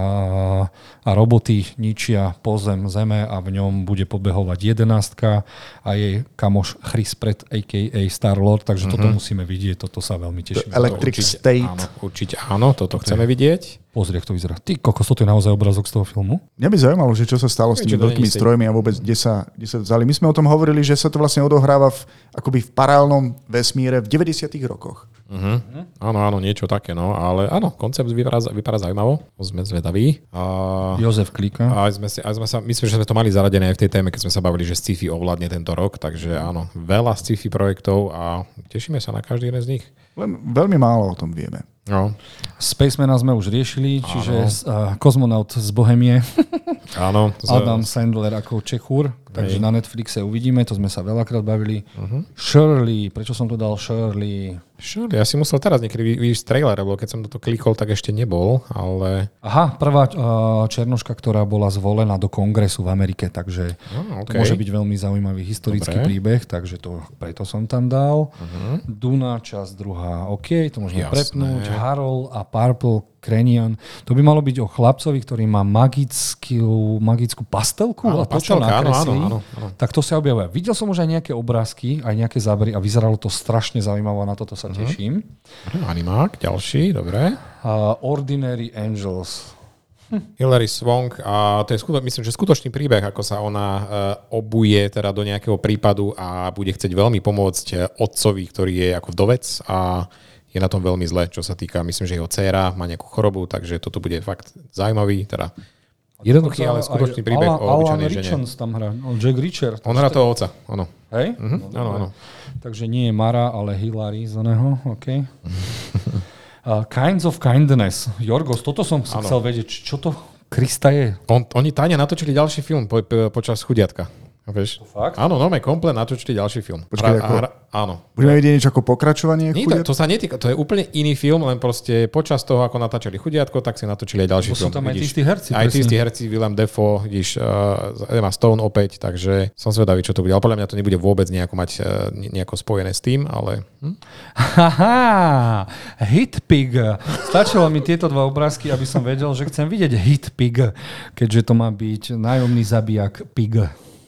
a roboty ničia pozem zeme a v ňom bude pobehovať jedenástka a jej kamoš Chris Pratt, a.k.a. Star-Lord, takže toto musíme vidieť, toto sa veľmi teším. Electric Určite, State. Áno, určite áno, toto chceme vidieť. Pozri, ako to vyzerá. Ty kokos, toto je naozaj obrazok z toho filmu? Mňa by zaujímalo, že čo sa stalo s tými veľkými strojmi a vôbec kde sa, kde sa vzali. My sme o tom hovorili, že sa to vlastne odohráva v, akoby v paralelnom vesmíre v 90. rokoch. Uh-huh. Áno, áno, niečo také, no, ale áno, koncept vypadá, vypadá zaujímavo, sme zvedaví. A, Jozef Klika. a sme, si, aj sme sa, myslím, že sme to mali zaradené aj v tej téme, keď sme sa bavili, že sci-fi ovládne tento rok, takže áno, veľa sci-fi projektov a tešíme sa na každý jeden z nich. Len veľmi málo o tom vieme. No, Spacemana sme už riešili, čiže uh, kozmonaut z Bohemie, [laughs] áno. Z, Adam Sandler ako Čechúr, takže Hej. na Netflixe uvidíme, to sme sa veľakrát bavili. Shirley, prečo som to dal Shirley? Sure, ja si musel teraz niekedy vy- vyjsť trailer, lebo keď som toto klikol, tak ešte nebol, ale... Aha, prvá uh, černoška, ktorá bola zvolená do kongresu v Amerike, takže to okay. môže byť veľmi zaujímavý historický Dobre. príbeh, takže to, preto som tam dal. Duna, časť druhá, OK, to môžeme Jasné. prepnúť. Harold a Purple Cranian. To by malo byť o chlapcovi, ktorý má magickú, magickú pastelku Áno, a to, čo nakreslí, áno, áno, áno. tak to sa objavuje. Videl som už aj nejaké obrázky, aj nejaké zábery a vyzeralo to strašne zaujímaво a na toto Mhm. sa teším. Dobre, Animák, ďalší, dobre. Uh, Ordinary Angels. Hilary Swank a to je skuto, myslím, že skutočný príbeh, ako sa ona uh, obuje teda do nejakého prípadu a bude chcieť veľmi pomôcť eh, otcovi, ktorý je ako vdovec a je na tom veľmi zle, čo sa týka, myslím, že jeho dcéra má nejakú chorobu, takže toto bude fakt zaujímavý, teda jednoduchý, ale skutočný príbeh Alan- o obyčajnej žene. Richards tam hrá. No, Jack Reacher. On hrá toho oca, áno. Hej? Mhm, áno, áno. Takže nie je Mara, ale Hilary z oného. OK. [laughs] Uh, Kinds of Kindness. Jorgos, toto som chcel vedieť. Čo to Krista je? On, oni tajne natočili ďalší film po, po, počas chudiatka. Vieš? Fakt? Áno, no, komplet natočili ďalší film. Počkaj, Hra- ako- hra- áno. Budeme vidieť niečo ako pokračovanie? Nie, to, to sa netýka, to je úplne iný film, len proste počas toho, ako natáčali chudiatko, tak si natočili aj ďalší sú film. tam aj tí herci, Aj tí herci, Willem Dafoe, vidíš, uh, Emma Stone opäť, takže som zvedavý, čo to bude. Ale podľa mňa to nebude vôbec nejako mať uh, ne- nejako spojené s tým, ale hm? Haha, Hitpig. Stačilo mi tieto dva obrázky, aby som vedel, že chcem vidieť Hitpig, keďže to má byť nájomný zabijak Pig.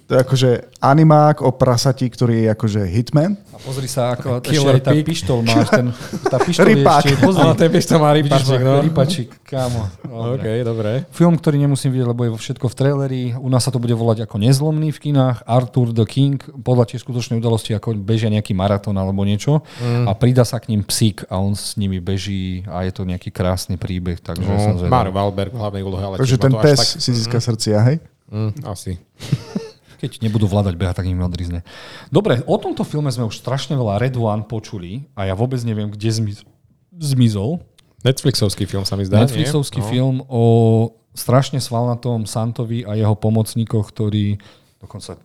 To je akože animák o prasati, ktorý je akože hitman. A pozri sa, ako ešte Killer aj tá pištol máš, ten, [laughs] tá pištol je Rypák. ešte, pozri, Áno, ten pištol má vidíš, rypačík, no. rypačík, kámo. OK, Dobre. dobre. Film, ktorý nemusím vidieť, lebo je vo všetko v traileri. U nás sa to bude volať ako Nezlomný v kinách. Arthur the King, podľa tiež skutočnej udalosti, ako bežia nejaký maratón alebo niečo. Mm. A pridá sa k ním psík a on s nimi beží a je to nejaký krásny príbeh. Takže som No, zvedavý. Mario Valberg v hlavnej úlohe, ale Takže ten pes tak, si získa srdcia, hej? mm, asi. [laughs] Keď nebudú vládať behať, tak im odrizne. Dobre, o tomto filme sme už strašne veľa Red One počuli a ja vôbec neviem, kde zmiz- zmizol. Netflixovský film sa mi zdá, Netflixovský nie? No. film o strašne svalnatom Santovi a jeho pomocníkoch, ktorí dokonca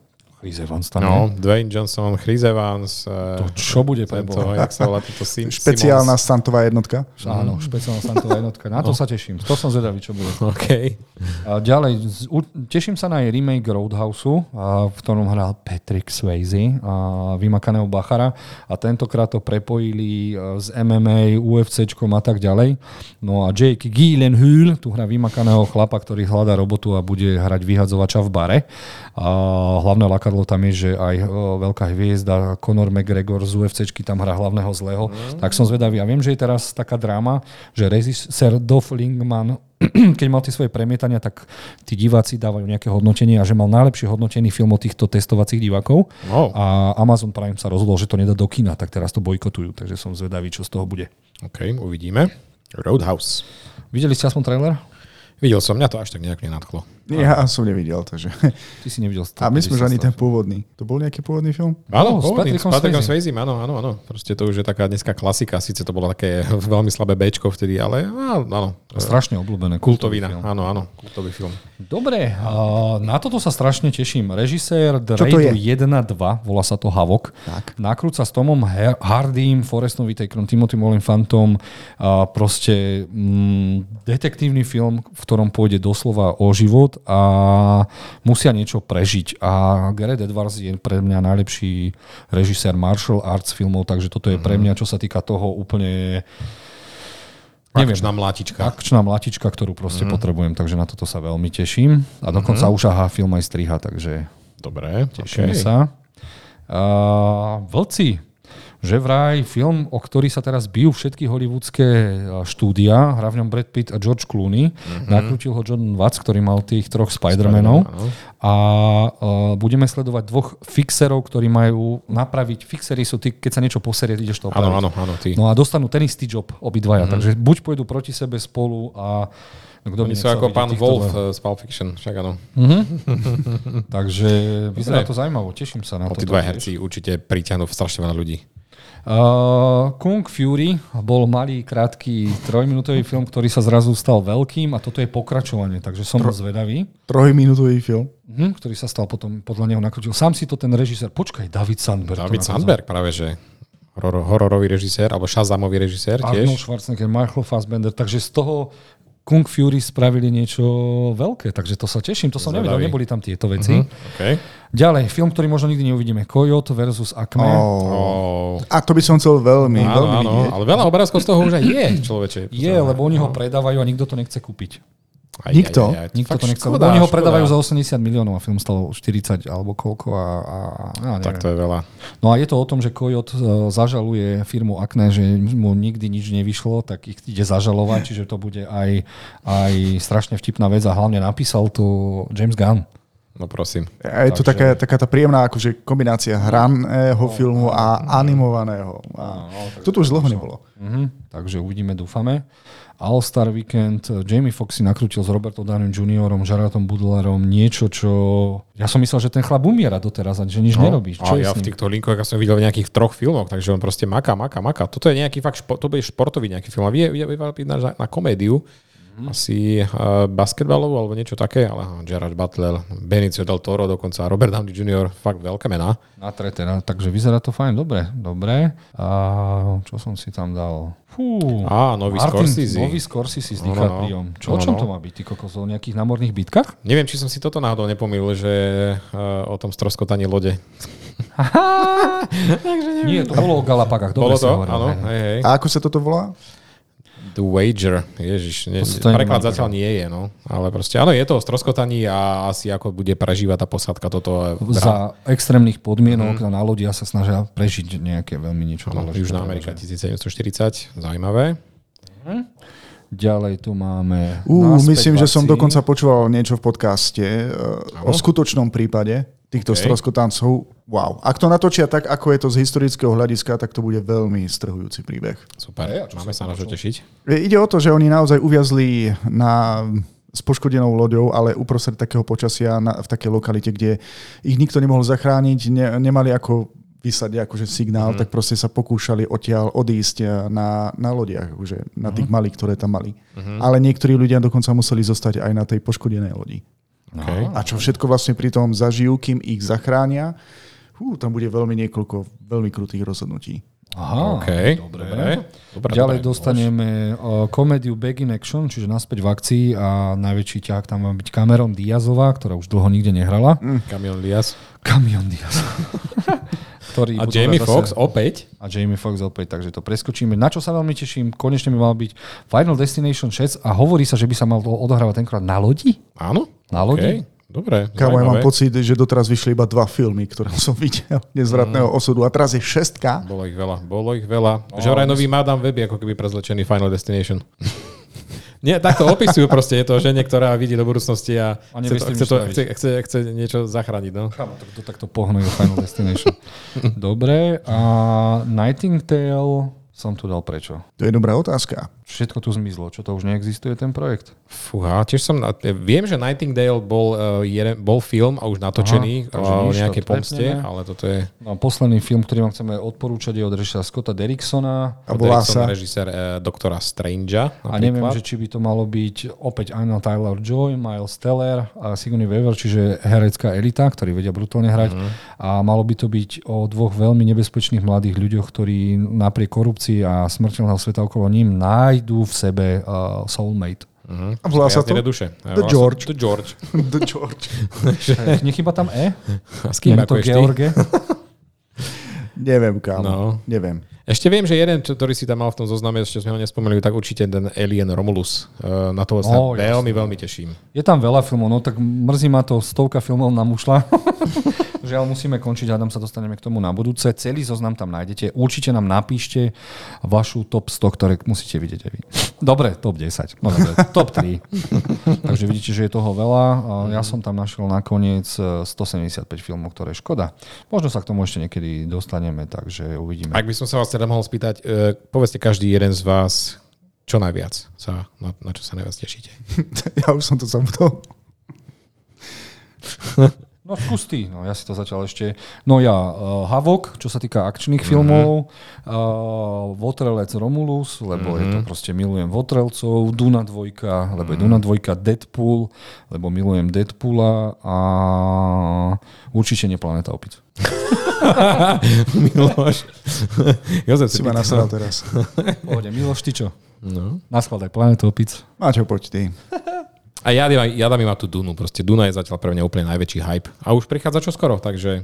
Chris Evans tam No, je. Dwayne Johnson, Chris Evans, To eh, čo bude pre tento, jak sa volá tento Sim, [laughs] Špeciálna Simons. Santová jednotka. Áno, špeciálna Santová jednotka. Na to [laughs] sa teším. To som zvedavý, čo bude. OK. A ďalej, teším sa na jej remake Roadhouse, a v ktorom hral Patrick Swayze, a vymakaného Bachara a tentokrát to prepojili e, s MMA, UFCčkom a tak ďalej. No a Jake Gyllenhaal tu hrá vymakaného chlapa, ktorý hľadá robotu a bude hrať vyhadzovača v bare. A hlavné lakadlo tam je, že aj e, veľká hviezda Conor McGregor z UFCčky tam hrá hlavného zlého. Tak som zvedavý. A viem, že je teraz taká dráma, že režisér Dolph Lingman [clears throat] keď mal tie svoje premietania, tak tí diváci dávajú nejaké hodnotenie a že mal najlepšie hodnotený film od týchto testovacích divákov Wow. a Amazon Prime sa rozhodol, že to nedá do kina, tak teraz to bojkotujú, takže som zvedavý, čo z toho bude. OK, uvidíme. Roadhouse. Videli ste aspoň trailer? Videl som, mňa to až tak nejak nenadchlo. Ja som nevidel, takže... Ty si nevidel A myslím, že ani 150 ten pôvodný. To bol nejaký pôvodný film? Áno, pôvodný, Patrickom s Patrickom Swayze. Áno, áno, áno. Proste to už je taká dneska klasika, síce to bolo také [laughs] veľmi slabé Bčko vtedy, ale áno. Strašne obľúbené. Kultovina, film. áno, áno, kultový film. Dobre, na toto sa strašne teším. Režisér The Raidu je? 1 a 2, volá sa to Havok. Tak. Nakrúca s Tomom Her- Hardym, Forestom Whitakerom, Timothy Olymphantom proste mm, detektívny film, v ktorom pôjde doslova o život a musia niečo prežiť. A Gareth Edwards je pre mňa najlepší režisér martial arts filmov, takže toto je pre mňa, čo sa týka toho, úplne Neviem. Akčná mlátička. akčná mlatička, ktorú proste potrebujem, takže na toto sa veľmi teším. A dokonca už aha, film aj striha, takže Dobre, tešíme okay. sa. Uh, vlci. Že vraj film, o ktorý sa teraz bijú všetky hollywoodske štúdia, hrá v ňom Brad Pitt a George Clooney, nakrútil ho John Watts, ktorý mal tých troch Spider-Manov Spider-Man, a a budeme sledovať dvoch fixerov, ktorí majú napraviť, fixery sú tí, keď sa niečo poserie, ideš to opraviť. Áno, áno, áno, ty. No a dostanú ten istý job obidvaja, takže buď pôjdu proti sebe spolu a kto Oni sú ako pán Wolf eh, z Pulp Fiction, však áno. [laughs] Takže vyzerá to zaujímavo, teším sa na to. tí dva herci určite priťahnú strašne veľa ľudí. Uh, Kung Fury bol malý, krátky, trojminútový film, ktorý sa zrazu stal veľkým a toto je pokračovanie, takže som zvedavý, Trojminútový film. hm, ktorý sa stal potom, podľa neho nakrutil. Sám si to ten režisér, počkaj, David Sandberg. David. Sandberg práve, že horor, hororový režisér, alebo Shazamový režisér Arnold tiež. Schwarzenegger, Michael Fassbender, takže z toho Kung Fury spravili niečo veľké, takže to sa teším, to som nevedel, Zvedavý. neboli tam tieto veci. Okay. Ďalej, film, ktorý možno nikdy neuvidíme, Coyote versus Acme. Oh. Oh. A to by som chcel veľmi, Áno, veľmi áno, vidieť. ale veľa obrázkov z toho už aj je, človeče. Je, lebo oni ho predávajú a nikto to nechce kúpiť. Aj, Nikto? Aj, aj, aj. Nikto to nechce, škoda, oni ho škoda. predávajú za 80 miliónov a film stal 40 alebo koľko a, a, a ja Tak neviem. to je veľa. No a je to o tom, že Coyote e, zažaluje firmu Acne, že mu nikdy nič nevyšlo, tak ich ide zažalovať, čiže to bude aj, aj strašne vtipná vec a hlavne napísal to James Gunn. No prosím. A je to taká, taká tá príjemná akože kombinácia hraného filmu a animovaného. A toto už dlho nebolo. Mhm, takže uvidíme, dúfame. All-Star Weekend, eh, Jamie Foxx si nakrútil s Robertom Downey Juniorom, Gerardom Butlerom niečo, čo... Ja som myslel, že ten chlap umiera doteraz a že nič nerobí. Čo No, a je ja v týchto linkoch ja som videl v nejakých troch filmoch, takže on proste maká, maká, maká. Toto je nejaký fakt, špo, to bude športový nejaký film. A vie, vie, vie byť na, na komédiu, Mhm. asi uh, basketbalovú alebo niečo také, ale Gerard Butler, Benicio del Toro dokonca, Robert Downey Jr., fakt veľké mená. Na tre teda, takže vyzerá to fajn, dobre, dobre. A čo som si tam dal? Fú, Á, nový Scorsese. Nový Scorsese s No, no, no. DiCapriom. Čo, o No, čom no. to má byť? Ty kokos, o nejakých námorných bitkách? Neviem, či som si toto náhodou nepomýlil, že uh, o tom stroskotaní lode. [laughs] Nie, to bolo o Galapagách, dobre Bolo si to? hovoril. Áno, hej, hej. A ako sa toto volá? The Wager, ježiš, ne, preklad zatiaľ nie je, no. Ale proste, áno, je to o stroskotaní a asi ako bude prežívať tá posádka toto. Za, Za extrémnych podmienok na lodi sa snažia prežiť nejaké veľmi niečo áno. Južná Amerika 1740, zaujímavé. Ďalej tu máme... Naspäť myslím, že som dokonca počúval niečo v podcaste uh, o skutočnom prípade týchto OK. stroskotancov. Wow. Ak to natočia tak, ako je to z historického hľadiska, tak to bude veľmi strhujúci príbeh. Super, čo máme sa na čo tešiť. Ide o to, že oni naozaj uviazli na s poškodenou loďou, ale uprostred takého počasia na, v takej lokalite, kde ich nikto nemohol zachrániť, ne, nemali ako vyslať akože signál, mm. tak proste sa pokúšali odtiaľ odísť na, na lodiach, akože na tých malých, ktoré tam mali. Mm. Ale niektorí ľudia dokonca museli zostať aj na tej poškodenej lodi. Okay. A čo všetko vlastne pri tom zažijú, kým ich zachránia, hú, tam bude veľmi niekoľko veľmi krutých rozhodnutí. Aha, OK, dobre. dobre. dobre Ďalej dobre. dostaneme uh, komédiu Back in Action, čiže naspäť v akcii a najväčší ťah tam má byť Cameron Diazová, ktorá už dlho nikde nehrala. Hm, Kamion Diaz. Camion Diaz. [laughs] ktorý A Jamie hrať Fox zase- opäť. A Jamie Fox opäť, takže to preskočíme. Na čo sa veľmi teším, konečne by mal byť Final Destination 6 a hovorí sa, že by sa mal to odohrávať tenkrát na lodi. Áno? Na lodi? Okay. Dobre, Kámo, ja mám pocit, že doteraz vyšli iba dva filmy, ktoré [laughs] som videl, Nezvratného osudu. A teraz je šestka. Bolo ich veľa, bolo ich veľa. No, že vraj nový Madame Web je ako keby prezlečený Final Destination. Nie, takto opisujú proste, je to žene, ktorá vidí do budúcnosti a, A chce, to, chce, to, chce, chce, chce niečo zachrániť. No. Chámo, to, to takto pohne Final Destination. Dobre, a Nightingale som tu dal prečo? To je dobrá otázka. Všetko tu zmizlo, čo to už neexistuje ten projekt? Fúha, tiež som, viem, že Nightingale bol, uh, jeden, bol film a už natočený Aha, o to nejakej pomste, ale toto je No posledný film, ktorý vám chceme odporúčať, je od režisera Scotta Derricksona. A volá sa... režisér uh, doktora Strangea. A neviem, napríklad. že či by to malo byť opäť Anna Tyler-Joy, Miles Teller a Sigourney Weaver, čiže herecká elita, ktorí vedia brutálne hrať. Mhm. A malo by to byť o dvoch veľmi nebezpečných mladých ľuďoch, ktorí napriek korupcii a smrteľného sveta okolo ním nájdú v sebe uh, soulmate. Uh-huh. A volá sa to? Duše. The George. The George. [laughs] The George. Nechyba tam E? A s kým to? George? [laughs] Neviem, kámo. No. Neviem. Ešte viem, že jeden, ktorý si tam mal v tom zozname, ešte sme ho nespomenuli, tak určite ten Alien Romulus. Uh, na toho sa No, veľmi, veľmi teším. Je tam veľa filmov, no tak mrzí ma to, stovka filmov nám ušla. [laughs] Bohužiaľ musíme končiť, hádam sa dostaneme k tomu na budúce. Celý zoznam tam nájdete. Určite nám napíšte vašu top 100, ktoré musíte vidieť aj vy. Dobre, top 10. No dobre, top 3. [laughs] Takže vidíte, že je toho veľa. Ja som tam našiel nakoniec 175 e, filmov, ktoré škoda. Možno sa k tomu ešte niekedy dostaneme, takže uvidíme. Ak by som sa vás teda mohol spýtať, e, povedzte každý jeden z vás, čo najviac sa, na, na čo sa najviac tešíte? [laughs] ja už som to zabudol. [laughs] No skús ty, no ja si to začal ešte. No ja, uh, Havok, čo sa týka akčných mm-hmm. filmov, uh, Votrelec Romulus, lebo mm-hmm. je to mhm. proste milujem Votrelcov, Duna dvojka, lebo mm-hmm. je Duna mhm. dvojka, Deadpool, lebo milujem Deadpoola a určite nie Planeta opic. [laughs] Miloš. [laughs] Jozef si ma nasral teraz. Pohode, Miloš, ty čo? No. Naskladaj Planetu opic. Máte poď ty. [laughs] A ja, ja, dám iba tú Dunu. Proste Duna je zatiaľ pre mňa úplne najväčší hype. A už prichádza čo skoro, takže...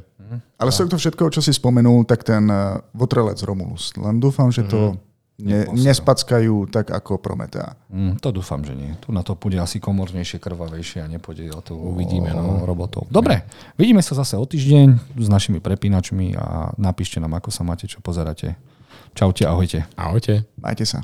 Ale z to všetko, čo si spomenul, tak ten uh, Votrelec Romulus. Len dúfam, že to mm. ne, nespackajú tak ako Prometea. Mm, to dúfam, že nie. Tu na to bude asi komornejšie, krvavejšie a nepôjde o to Uvidíme, no. robotov. Dobre, vidíme sa zase o týždeň s našimi prepínačmi a napíšte nám, ako sa máte, čo pozeráte. Čaute, ahojte. Ahojte. Majte sa.